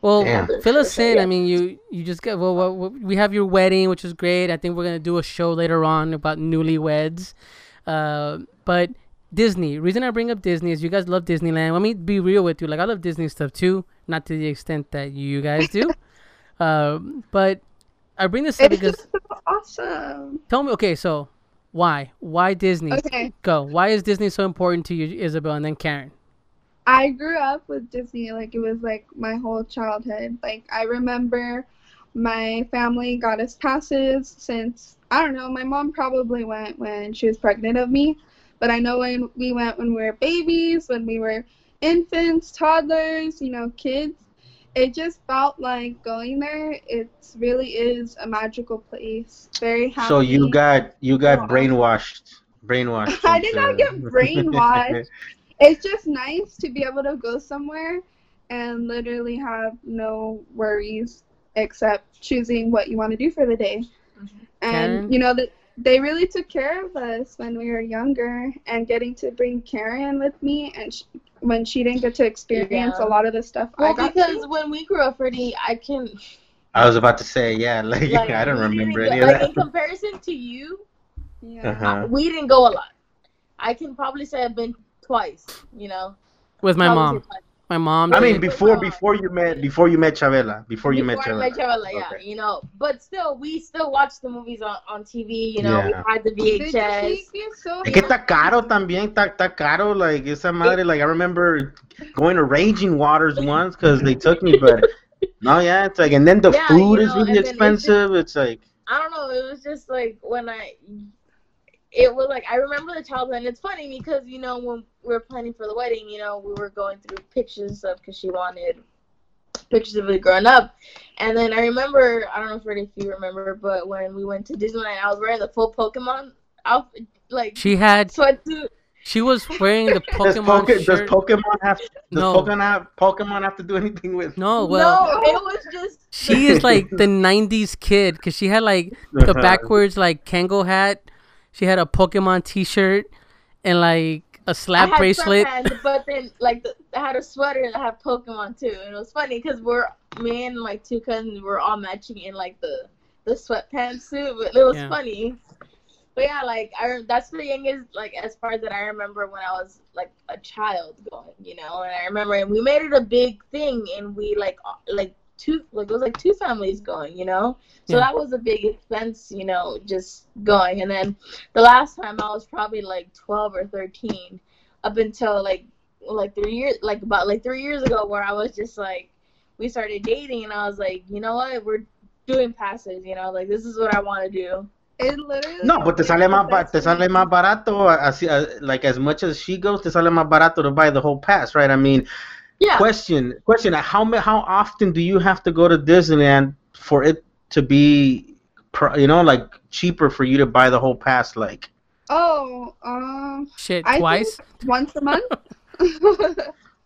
Well, Damn. fill us in. I mean, you you just got well, well, well, we have your wedding, which is great. I think we're gonna do a show later on about newlyweds. Uh, but Disney. Reason I bring up Disney is you guys love Disneyland. Let me be real with you. Like I love Disney stuff too, not to the extent that you guys do. um, but I bring this up It's because just awesome. tell me. Okay, so why why Disney? Okay. Go. Why is Disney so important to you, Isabel, and then Karen? I grew up with Disney. Like it was like my whole childhood. Like I remember my family got us passes since I don't know. My mom probably went when she was pregnant of me, but I know when we went when we were babies, when we were infants, toddlers, you know, kids. It just felt like going there. It really is a magical place. Very happy. so you got you got Oh. brainwashed, brainwashed. I did not get brainwashed. it's just nice to be able to go somewhere and literally have no worries except choosing what you want to do for the day. Karen? And you know that they really took care of us when we were younger and getting to bring Karen with me and sh- when she didn't get to experience Yeah. a lot of the stuff Well, I got because to. when we grew up, Freddie, I can. I was about to say, yeah, like, Like, I don't we didn't remember go- any of like, that. in comparison to you, Yeah. Uh-huh. we didn't go a lot. I can probably say I've been twice. You know, With my Probably mom. twice. My mom. I mean, before no. before you met before you met Chavela, before you met Before Chavela. met Chavela, yeah, Okay. you know. But still, we still watch the movies on, on TV. You know, we had the VHS. make so Es que está caro también, está, está caro, like, esa madre, like, I remember going to Raging Waters once because they took me, but, no, yeah, it's like, and then the Yeah, food you is really and then it's expensive, it's like, I don't know. It was just like when I, it was like I remember the childhood, and it's funny because you know when we were planning for the wedding, you know we were going through pictures and stuff because she wanted pictures of it growing up, and then I remember I don't know if Freddie if you remember, but when we went to Disneyland, I was wearing the full Pokemon outfit, like She had. sweatsuit. She was wearing the does, Pokemon Poke, does shirt. Pokemon have, does No. Pokemon have, Pokemon have to do anything with? no, well, no, it was just she is like the '90s kid because she had like the backwards like Kangol hat. She had a Pokemon T-shirt and like like a slap bracelet. but then like the, I had a sweater and I had Pokemon too, and it was funny because we're me and my two cousins were all matching in like the the sweatpants suit, but it was Yeah. funny. But yeah, like I that's the youngest like as far as that I remember when I was like a child going, you know, and I remember and we made it a big thing, and we like like two like it was like two families going, you know, so Yeah. that was a big expense, you know, just going, and then the last time I was probably like 12 or 13 up until like like three years like about like three years ago where I was just like we started dating and I was like you know what we're doing passes you know like this is what I want to do It literally. No, but te sale más, ba- te sale más barato, así, uh, like as much as she goes, te sale más barato to buy the whole pass, right? I mean, yeah question, question, how ma- how often do you have to go to Disneyland for it to be, you know, like cheaper for you to buy the whole pass? Like, Oh, um, Shit, I twice. once a month.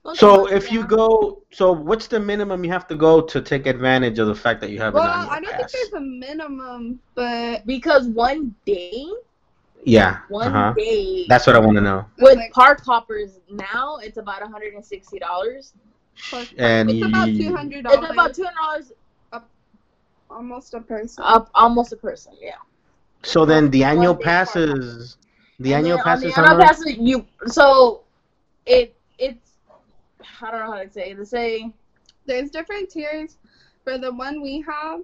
Once so month, if you go, so what's the minimum you have to go to take advantage of the fact that you have well, an annual I don't think there's a minimum, but because one day Yeah, one uh-huh. day That's what I want to know. with Like- park hoppers now it's about 160 dollars And it's about two hundred it's about dollars, 200 dollars almost a person. up almost a person yeah So then the annual passes, the And annual then on passes, the annual passes, you so it it's I don't know how to say it. To say There's different tiers. For the one we have,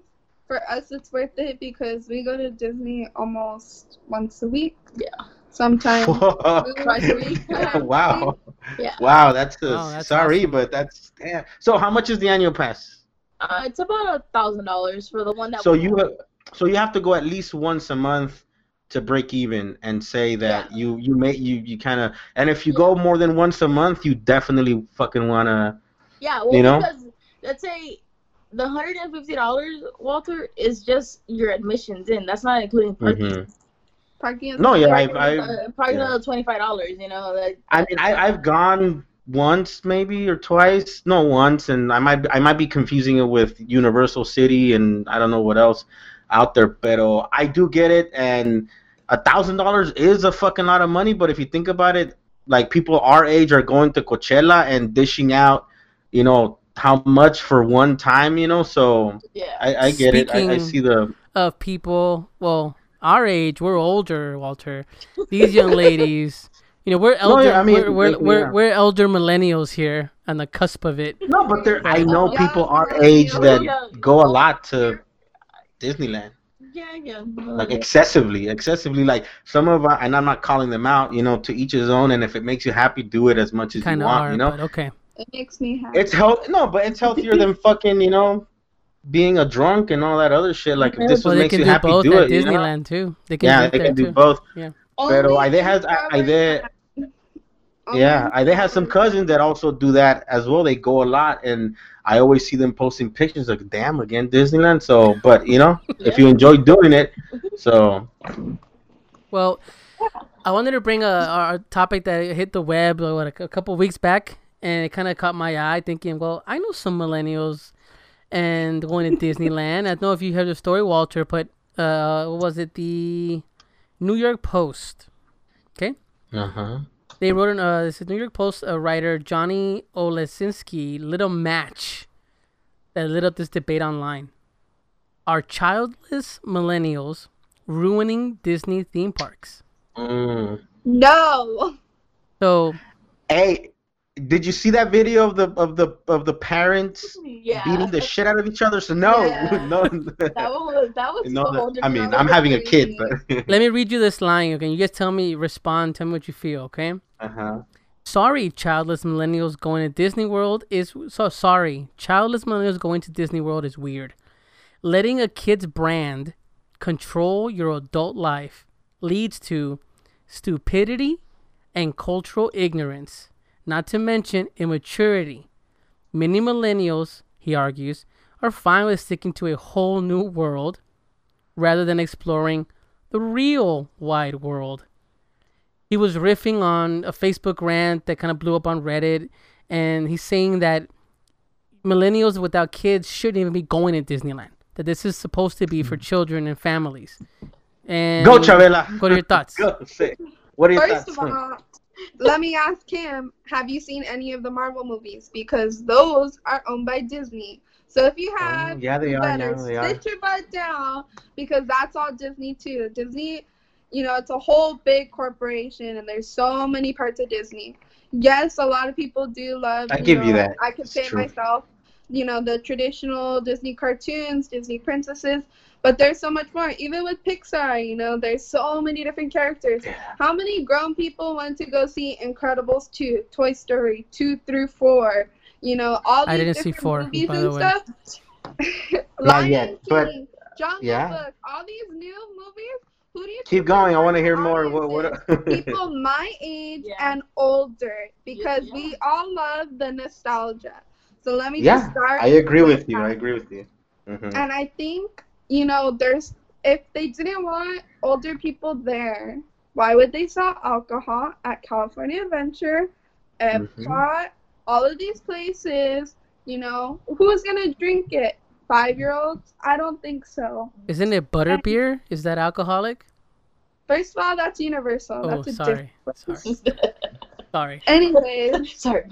for us it's worth it because we go to Disney almost once a week. Yeah. Sometimes. twice a week. wow. Yeah. Wow, that's, a, Oh, that's sorry, awesome. but that's damn. So how much is the annual pass? Uh, it's about a thousand dollars for the one that. So we you have. so you have to go at least once a month to break even and say that you you may you you kind of and if you go more than once a month, you definitely fucking wanna. Yeah, well, you know? because let's say the hundred and fifty dollars, Walter, is just your admissions in. That's not including parking. Mhm. Parking is No, yeah, I've, I've uh, parking yeah. another twenty five dollars. You know, like I mean, I, I've gone once, maybe or twice. No, once, and I might I might be confusing it with Universal City and I don't know what else out there. But I do get it, and a thousand dollars is a fucking lot of money. But if you think about it, like people our age are going to Coachella and dishing out, you know, how much for one time, you know. So yeah. I, I get it. I, I see the. of people, well, our age, we're older, Walter. These young ladies, you know, we're No, elder. yeah, I mean, we're we're, like, we're, yeah. we're elder millennials here on the cusp of it. No, but there. I know Yeah, people our yeah, age yeah. that go a lot to Disneyland. Yeah, yeah. like excessively, excessively. Like some of, our, and I'm not calling them out. You know, to each his own. And if it makes you happy, do it as much as Kind you want. are, you know, but okay. It makes me happy. it's health. No, but it's healthier than fucking. You know, being a drunk and all that other shit. Like if this Well, what makes can you do happy, both do at it. you know? Disneyland too. They can Yeah, they there can do too. both. Only Pero I they has discover I they yeah I they have some cousins that also do that as well. They go a lot, and I always see them posting pictures like, damn, again Disneyland. So, but you know, if you enjoy doing it, so Well, I wanted to bring a, a topic that hit the web what, a, couple weeks back, and it kind of caught my eye. Thinking, well, I know some millennials and going to Disneyland. I don't know if you heard the story, Walter, but uh, what was it the New York Post? Okay, uh huh. they wrote an uh, this is New York Post uh, writer Johnny Oleksinski little match that lit up this debate online. Are childless millennials ruining Disney theme parks? Mm. No. So Hey, did you see that video of the of the of the parents Yeah. beating the shit out of each other? So no, Yeah. no, That was that was no. a that- I mean. I'm having a kid, but let me read you this line, okay? You guys tell me, respond, tell me what you feel, okay? uh huh. Sorry, childless millennials going to Disney World is so sorry. Childless millennials going to Disney World is weird. Letting a kid's brand control your adult life leads to stupidity and cultural ignorance, not to mention immaturity. Many millennials, he argues, are fine with sticking to a whole new world rather than exploring the real wide world he was riffing on a Facebook rant that kind of blew up on Reddit, and he's saying that millennials without kids shouldn't even be going to Disneyland. That this is supposed to be for hmm. children and families. And Go, Chavela. What are your thoughts? Go, say. What are your First thoughts? of all, let me ask him, have you seen any of the Marvel movies? Because those are owned by Disney. So if you oh, have, Oh, yeah, they are better now. They are. sit your butt down because that's all Disney too. Disney, you know, it's a whole big corporation and there's so many parts of Disney. Yes, a lot of people do love. I give you that. I It's say true. myself. You know, the traditional Disney cartoons, Disney princesses, but there's so much more. Even with Pixar, you know, there's so many different characters. How many grown people went to go see Incredibles 2, Toy Story 2 through 4? You know, all these I didn't see different four, movies by and the way. stuff. Not Lion yet, but- King, Jungle yeah. Book, all these new movies. Who do you Keep going. I want to hear more. What? What? People my age Yeah. and older because Yeah. we all love the nostalgia. So let me yeah, just start. I agree with you. that. I agree with you. Mhm. And I think, you know, there's if they didn't want older people there, why would they sell alcohol at California Adventure, Epcot, Mhm. all of these places? You know, who's gonna drink it? Five year olds? I don't think so. Isn't it butterbeer? Is that alcoholic? First of all, that's Universal. Oh, that's a sorry. different. Sorry. Sorry. Anyways, Sorry.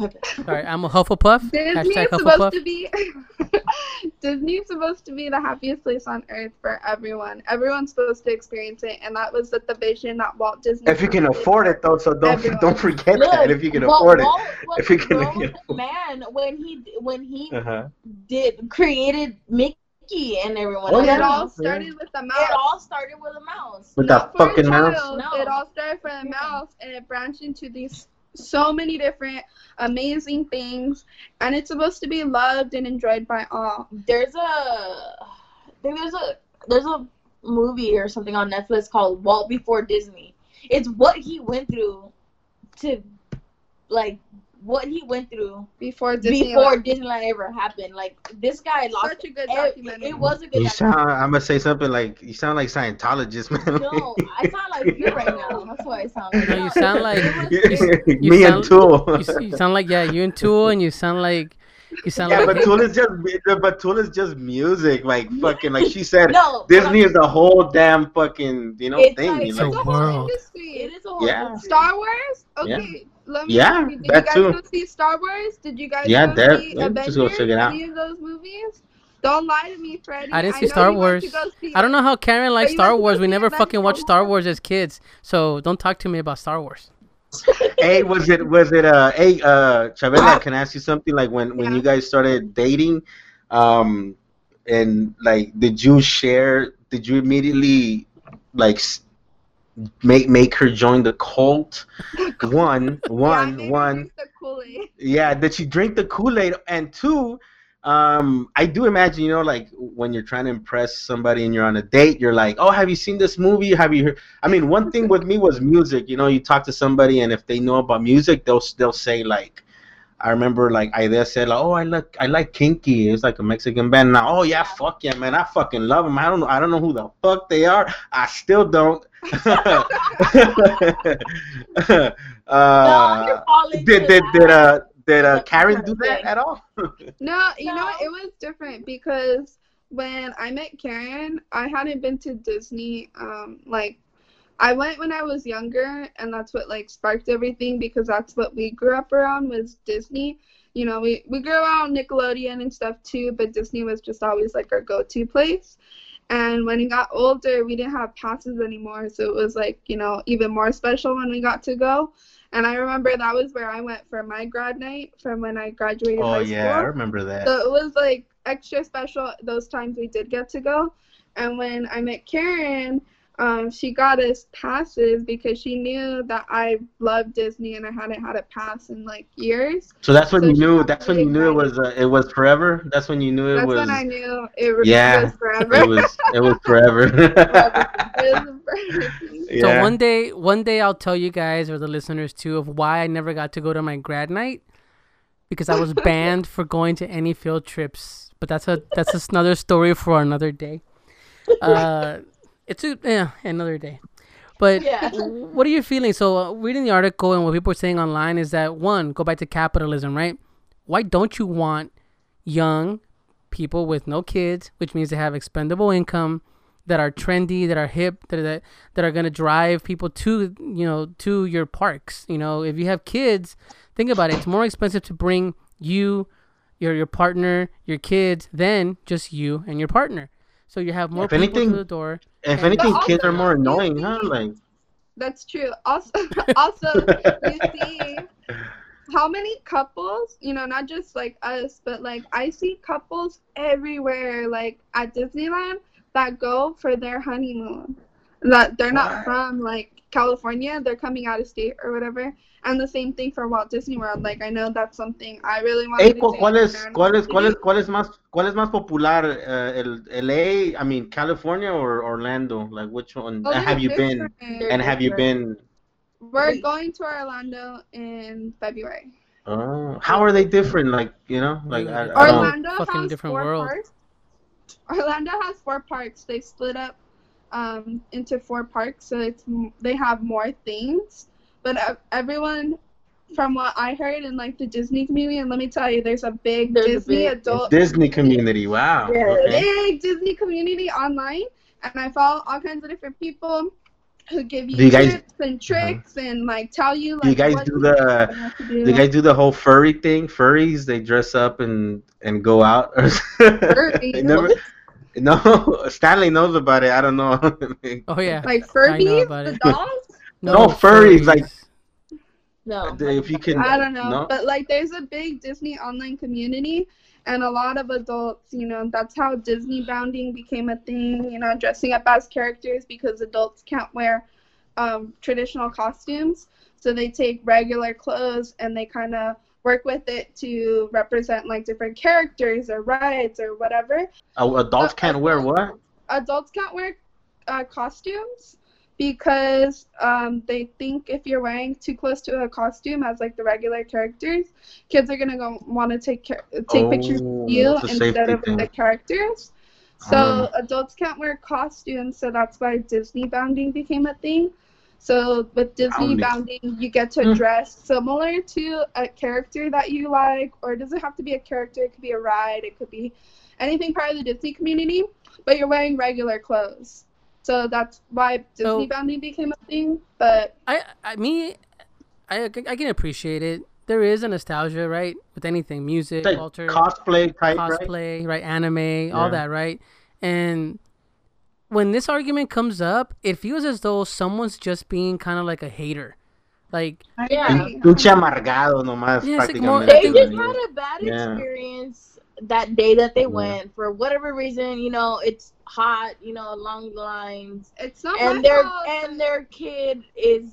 Sorry. I'm a Hufflepuff. Disney Hashtag is supposed to be Disney's supposed to be the happiest place on earth for everyone. Everyone's supposed to experience it, and that was the, the vision that Walt Disney. If you can afford it, though, so don't Everyone. don't forget Look, that. If you can Walt- afford it. Walt was If you can. can- grown man when he when he Uh-huh. did created Mickey and everyone. Oh, else. yeah. It all started with the mouse. It all started with a mouse. With Not that for a fucking mouse. No. It all started from the mouse, and it branched into these so many different amazing things, and it's supposed to be loved and enjoyed by all. There's a, there's a there's a movie or something on Netflix called Walt Before Disney. It's what he went through to, like, what he went through Before Disney. before Disneyland ever happened. Like this guy lost. Such a good it, documentary. it was a good. You documentary. sound. I'm gonna say something like you sound like Scientologist, man. No, I sound like you right now. That's what I sound like. No, you sound like- It was- you Me and sound- Tool. You, you sound like yeah, you and Tool, and you sound like you sound yeah, like but Tool is just but Tool is just music, like fucking like she said. no, Disney is the whole damn fucking you know It's thing. like- you It's know? It's a a whole world. industry. It is a whole Yeah. industry. Star Wars? Okay. Let me Yeah, ask you, did that you guys too. go see Star Wars? Did you guys Yeah, go that- see yeah, just go Avengers? check it out. Any of those movies? Don't lie to me, Freddie. I didn't see know Star Wars. see I don't know how Karen likes Star Wars. We never Avengers fucking watched Star Wars as kids, so don't talk to me about Star Wars. hey, was it was it uh hey uh Chavela, can I ask you something like when when Yeah. you guys started dating, um, and like did you share? Did you immediately like s- make make her join the cult? One, Yeah, one, her one. drink the Kool-Aid. Yeah, did she drink the Kool Aid? And two, um, I do imagine, you know, like when you're trying to impress somebody and you're on a date, you're like, oh, have you seen this movie? Have you heard? I mean, one thing with me was music. You know, you talk to somebody, and if they know about music, they'll they'll say like. I remember like Idea said like, oh I like I like Kinky. It's like a Mexican band. Now, oh yeah, fuck yeah, man, I fucking love them. I don't know I don't know who the fuck they are. I still don't. uh, you're did did did uh did uh Karen do that at all? No, you know. It was different because when I met Karen, I hadn't been to Disney. Um, like, I went when I was younger, and that's what like sparked everything because that's what we grew up around was Disney. You know, we we grew around Nickelodeon and stuff too, but Disney was just always like our go-to place. And when we got older, we didn't have passes anymore, so it was like you know even more special when we got to go. And I remember that was where I went for my grad night from when I graduated Oh yeah, I remember that. So it was like extra special those times we did get to go. And when I met Karen, um, she got us passes because she knew that I loved Disney and I hadn't had a pass in like years. So that's when so you knew. That's when you knew it was uh, it was forever. That's when you knew it That's was. when I knew it was Yeah, forever. It was it was forever. It was forever. yeah. So one day, one day I'll tell you guys or the listeners too of why I never got to go to my grad night because I was banned for going to any field trips. But that's a that's another story for another day. Uh, it's a, yeah another day. But Yeah. what are you feeling? So uh, reading the article and what people are saying online is that one, go back to capitalism, right? Why don't you want young people with no kids, which means they have expendable income, that are trendy, that are hip, that that, that are gonna drive people to you know to your parks. You know, if you have kids, think about it. It's more expensive to bring you, your your partner, your kids than just you and your partner. So you have more If people anything- to the door. If anything, But kids are more you annoying, huh? Like, That's true. Also, also, you see how many couples, you know, not just like us, but like I see couples everywhere, like at Disneyland, that go for their honeymoon. That they're not What? from like California, they're coming out of state or whatever. And the same thing for Walt Disney World. Like I know that's something I really want Hey, to cu- do. ¿cuál es, and- cuál es, cuál es, cuál es más, cuál es más popular, uh, el LA, I mean, California or Orlando? Like, which one? Oh, and have you they're been? different. They're And have you been? We're going to Orlando in February. Oh, how are they different? Like, you know, like I, I don't. Orlando Fucking has different four world. parks. Orlando has four parks. They split up um, into four parks, so it's they have more things. But uh, everyone, from what I heard in like the Disney community, and let me tell you, there's a big There's a Disney big- adult, Disney community. Wow. Yeah. Okay. big Disney community online, and I follow all kinds of different people who give you, Do you guys- Uh-huh. tips and tricks and like tell you like Do you guys what do the? have to Do you guys do the whole furry thing? Furries, they dress up and and go out. Furry? They never, no, Stanley knows about it. I don't know. Oh yeah. like I know Furbies, the it. dolls. No, furries, like- No. if you can, I don't know, No? but like there's a big Disney online community, and a lot of adults, you know, that's how Disney bounding became a thing. You know, dressing up as characters because adults can't wear um, traditional costumes, so they take regular clothes and they kind of work with it to represent like different characters or rides or whatever. Uh, adults can't wear what? Adults can't wear uh, costumes because um, they think if you're wearing too close to a costume as like the regular characters, kids are gonna go want to take care, take pictures Oh, of you instead of thing. the characters. So Ah. adults can't wear costumes, so that's why Disney bounding became a thing. So with Disney Bounding. bounding, you get to Hmm. dress similar to a character that you like, or it doesn't have to be a character. It could be a ride. It could be anything part of the Disney community, but you're wearing regular clothes. So that's why Disney So- bounding became a thing. But I, I me, I, I can appreciate it. There is a nostalgia, right, with anything, music, like culture, cosplay type, right? cosplay, right? Anime, all that, right? And when this argument comes up, it feels as though someone's just being kind of like a hater, like Yeah. agree. Pinche amargado nomás, Yeah, it's like more- They just had a bad Yeah. experience that day that they Yeah. went for whatever reason. You know, it's hot. You know, along the lines, It's not and my their fault. and their kid is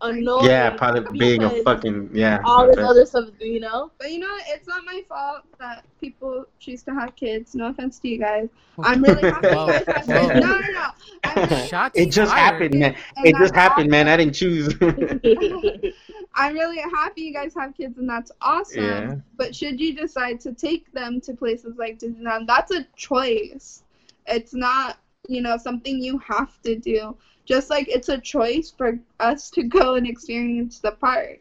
annoying. Yeah, probably being a fucking yeah. all this other stuff. You know. But you know, it's not my fault that people choose to have kids. No offense to you guys. I'm really happy you guys have kids. Whoa. No, no, no. I'm really, shots. It just fired. happened, man. It just that's happened, man. I didn't choose. I'm really happy you guys have kids, and that's awesome. Yeah. But should you decide to take them to places like Disneyland, that's a choice. It's not, you know, something you have to do. Just like it's a choice for us to go and experience the park.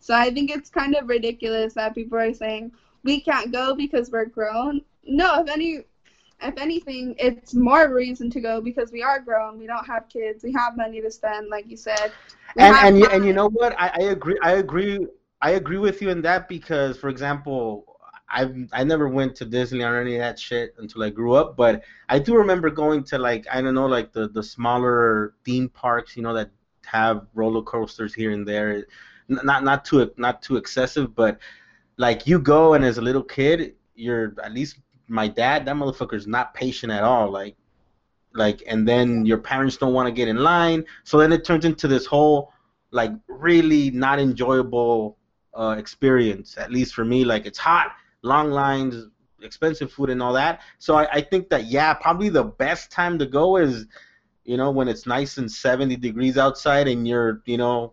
So I think it's kind of ridiculous that people are saying we can't go because we're grown. No, if any if anything, it's more reason to go because we are grown. We don't have kids. We have money to spend, like you said. We and and you, and you know what? I, I agree. I agree. I agree with you in that because, for example, I I never went to Disney or any of that shit until I grew up. But I do remember going to like I don't know like the the smaller theme parks, you know, that have roller coasters here and there. Not not too not too excessive, but like you go and as a little kid, you're at least my dad. That motherfucker's not patient at all. Like like and then your parents don't want to get in line so then it turns into this whole like really not enjoyable uh, experience at least for me like it's hot long lines expensive food and all that so I, I think that yeah probably the best time to go is you know when it's nice and 70 degrees outside and you're you know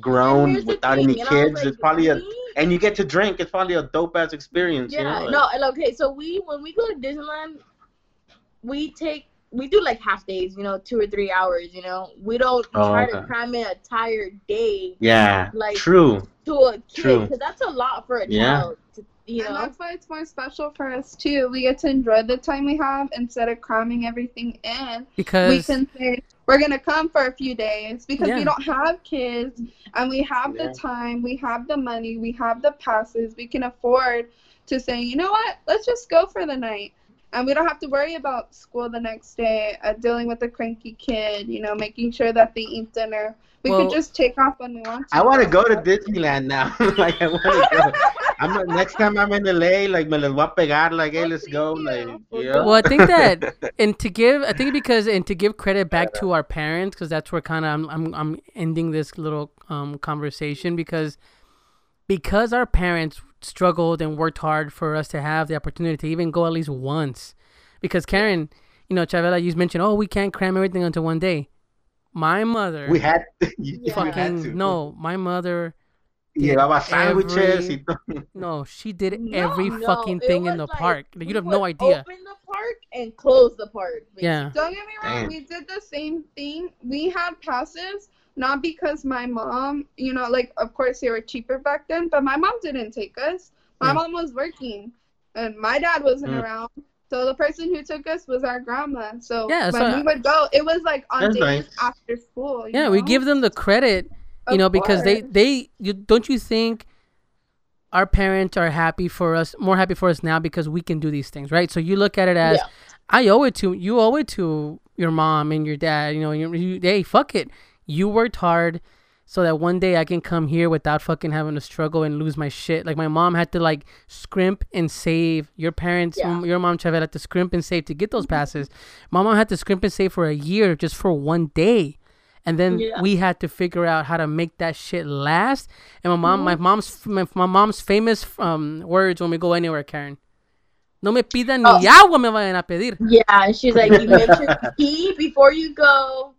grown without thing, any and I was kids like, it's probably a and you get to drink it's probably a dope ass experience you Yeah, know? no, okay, so we when we go to Disneyland, we take we do like half days, you know, two or three hours, you know. We don't Oh, try okay. to cram in a entire day yeah Like- true to a kid because that's a lot for a Yeah. child to, You and know. that's why it's more special for us too. We get to enjoy the time we have instead of cramming everything in. Because we can say we're gonna come for a few days because Yeah. we don't have kids and we have Yeah. the time, we have the money, we have the passes, we can afford to say, you know what, let's just go for the night. And we don't have to worry about school the next day, uh, dealing with a cranky kid, you know, making sure that they eat dinner. We Well- could just take off when we want to. I want to go to Disneyland now. like I want to go. I'm next time I'm in LA, like me les voy a pegar. Like hey, let's go. Like yeah. well, I think that and to give I think because and to give credit back to our parents because that's where kind of I'm, I'm I'm ending this little um conversation because because our parents struggled and worked hard for us to have the opportunity to even go at least once because Karen you know Chavela you mentioned oh we can't cram everything onto one day my mother We had you, you had fucking to. no my mother Y Llevaba every- sándwiches y todo. no she did No, every no, fucking thing in the like, park like, you'd have no idea Open the park and close the park. yeah Don't get me wrong, Damn. we did the same thing. We had passes, not because my mom, you know, like, of course they were cheaper back then, but my mom didn't take us. My Yeah. mom was working, and my dad wasn't Mm. around. So the person who took us was our grandma. So Yeah, when so- we would go, it was like on days nice. after school. you yeah we give them the credit you Of know because they course. they you, don't you think our parents are happy for us more happy for us now because we can do these things right so you look at it as Yeah. i owe it to you owe it to your mom and your dad you know you, you hey fuck it you worked hard so that one day i can come here without fucking having to struggle and lose my shit like my mom had to like scrimp and save your parents Yeah. Mm-hmm. your mom Chavela had to scrimp and save to get those passes my mom had to scrimp and save for a year just for one day and then Yeah. we had to figure out how to make that shit last. And my mom, Mm-hmm. my mom's, my, my mom's famous um words when we go anywhere, Karen. No me pidan Oh. ni agua me vayan a pedir. Yeah, and she's like, you make sure you pee before you go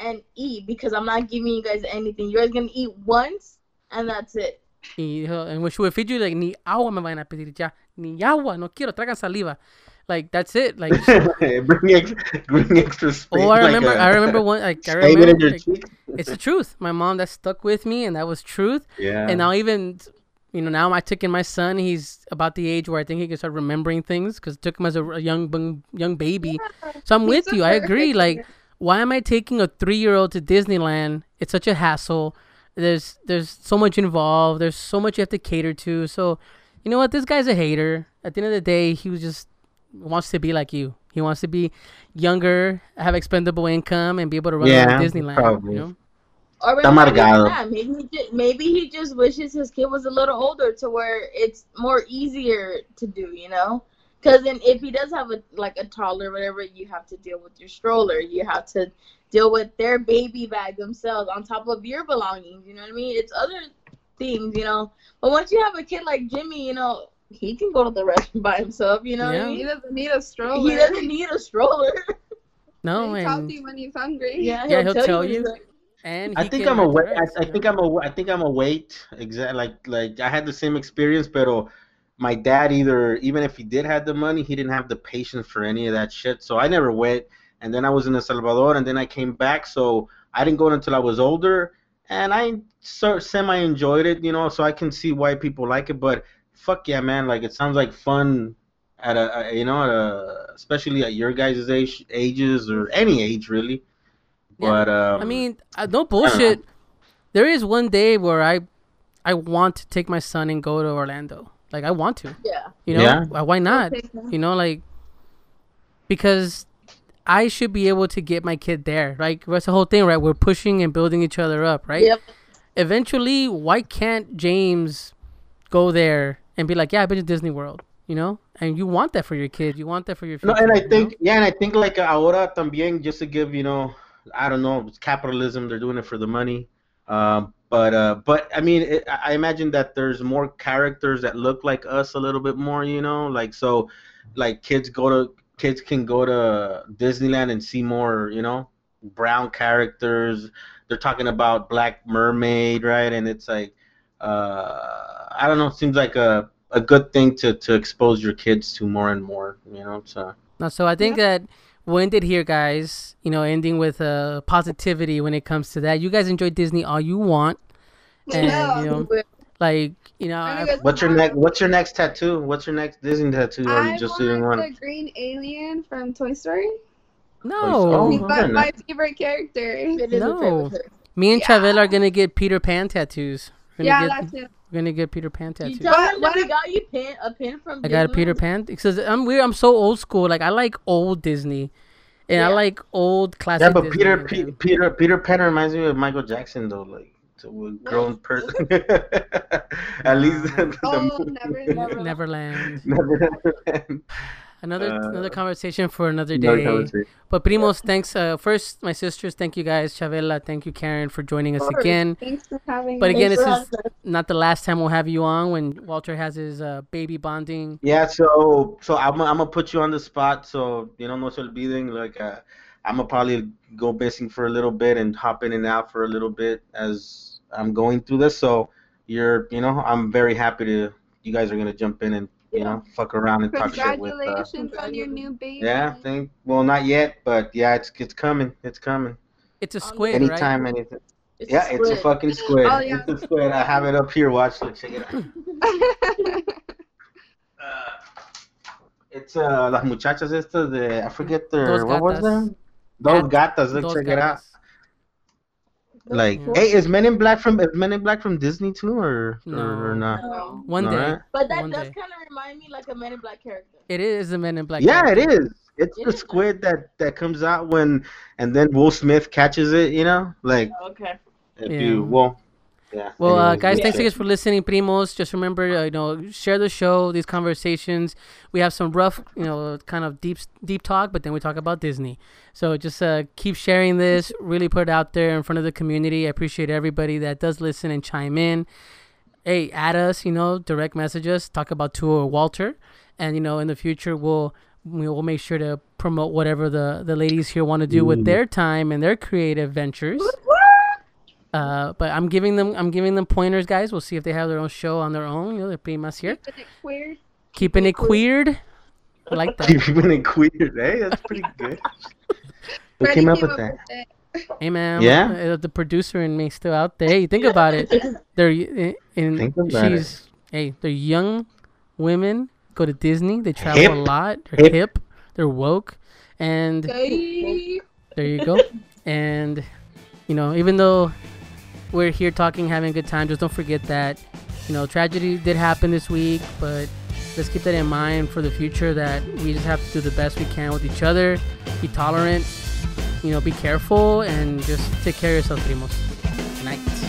and eat because I'm not giving you guys anything. You guys gonna eat once and that's it. Y dijo, and when she would feed you, like ni agua me vayan a pedir ya, ni agua, no quiero, tragan saliva. Like that's it. Like bring ex, bring extra space. oh, I like remember, a- I remember one. Like I Save it in remember, your like, cheek. it's the truth. My mom that stuck with me, and that was truth. Yeah. And now even, you know, now I took in my son. He's about the age where I think he can start remembering things because took him as a, a young young baby. So I'm with He's a you. I agree. Like, kid. Why am I taking a three year old to Disneyland? It's such a hassle. There's there's so much involved. There's so much you have to cater to. So, you know what? This guy's a hater. At the end of the day, he was just wants to be like you. He wants to be younger, have expendable income, and be able to run Yeah, around Disneyland. probably. You know? Or Está maybe, not amargado. even that. maybe he just, maybe he just wishes his kid was a little older to where it's more easier to do, you know. Because then if he does have a like a toddler, or whatever, you have to deal with your stroller. You have to deal with their baby bag themselves on top of your belongings. You know what I mean? It's other things, you know. But once you have a kid like Jimmy, you know, he can go to the restroom by himself. You know what Yeah. I He doesn't need a stroller. He doesn't need a stroller. No, He's and healthy when he's hungry. yeah, Yeah, he'll tell when you. he's like- and I think I'm a ride wait. I, I think? I'm a. I think I'm a wait. Exact. Like like I had the same experience, but my dad either even if he did have the money, he didn't have the patience for any of that shit. So I never went. And then I was in El Salvador, and then I came back. So I didn't go until I was older, and I semi enjoyed it. You know, so I can see why people like it. But fuck yeah, man! Like it sounds like fun at a, you know at a, especially at your guys' age ages or any age really. Yeah. But um, I mean, uh, no bullshit. There is one day where I, I want to take my son and go to Orlando. Like I want to. yeah. You know, Yeah. Why- why not? take. You know, like because I should be able to get my kid there. Like that's the whole thing, right? We're pushing and building each other up, right? Yep. Eventually, why can't James go there and be like, "Yeah, I've been to Disney World," you know? And you want that for your kid. You want that for your No, and I think know? yeah, and I think like ahora también just to give you know, I don't know, it's capitalism. They're doing it for the money. Um, but uh, but I mean, it, I I imagine that there's more characters that look like us a little bit more. You know, like so, like kids go to kids can go to Disneyland and see more. You know, brown characters. They're talking about Black Mermaid, right? And it's like, uh, I don't know. It seems like a a good thing to to expose your kids to more and more. You know, so. No, so I think that we'll end it here, guys. You know, ending with uh, positivity when it comes to that. You guys enjoy Disney all you want, and Yeah. you know, like You know, I'm I, gonna go What's your next? What's your next tattoo? What's your next Disney tattoo? Or I you just want doing one? the green alien from Toy Story. no. Oh, He's very my, my favorite character. It is No. favorite. Me and Yeah. Chavela are gonna get Peter Pan tattoos. Yeah, gonna that's it. We're gonna get Peter Pan You tattoos. tell What- them that we got you pin a pin from. I got a Peter Pan because I'm weird. I'm so old school. Like I like old Disney, and I like old classic. Yeah, but Disney, Peter like, Pe- um, Peter Peter Pan reminds me of Michael Jackson though, like to a grown person. At least the, the Oh, movie. never, never. Neverland. Never. Another Uh, another conversation for another Another day. conversation. But primos, thanks. Uh, first, my sisters, thank you guys. Chavela, thank you, Karen, for joining us again. Thanks for having But again, this is not the last time we'll have you on when Walter has his uh, baby bonding. Yeah, so so I'm I'm gonna put you on the spot. So you know, no se olviden. Like uh, I'm gonna probably go missing for a little bit and hop in and out for a little bit as I'm going through this. So you're, you know, I'm very happy to. You guys are gonna jump in and you know fuck around and talk shit with. Uh, Congratulations on your new baby. yeah, think well not yet, but yeah, it's it's coming. It's coming. It's a squid, Anytime, right? anything. It's Yeah, it's a fucking squid. Oh, yeah. It's a squid. I have it up here. Watch, look, check it out. Uh, it's uh las muchachas estas de I forget their Dos what was gatas. them? Dos Gat- gatas. Look, Dos check it out. Gatas. Like, Yeah. hey, is Men in Black from is Men in Black from Disney too, or No. or, or not? No. One All day. right. But that One does kind of remind me like a Men in Black character. It is a Men in Black. Yeah, it character. is. It's It the is. squid that that comes out when, and then Will Smith catches it. You know, like Okay. if Yeah. you well, yeah. Well, uh, guys, yeah. thanks again for listening, primos. Just remember, uh, you know, share the show, these conversations. We have some rough, you know, kind of deep, deep talk, but then we talk about Disney. So just uh, keep sharing this. Really put it out there in front of the community. I appreciate everybody that does listen and chime in. Hey, add us, you know, direct message us, talk about Tua or Walter, and you know, in the future we'll we'll make sure to promote whatever the the ladies here want to do with their time and their creative ventures. Uh, but I'm giving them I'm giving them pointers, guys. We'll see if they have their own show on their own. You know, they're primas here, Keeping it queer. keeping it queered. I like that. Keeping it queer. Hey, that's pretty good. Who Freddie came up with that? it. Hey man, Yeah? uh, the producer in me still out there. Hey, think about it. They're in. Think about it. she's hey, they're young women. Go to Disney. They travel a lot. They're hip. Hip. They're woke, and Gay. there you go. and you know, even though we're here talking, having a good time, just don't forget that you know tragedy did happen this week, but let's keep that in mind for the future. That we just have to do the best we can with each other, be tolerant, you know, be careful, and just take care of yourself, primos. Good night.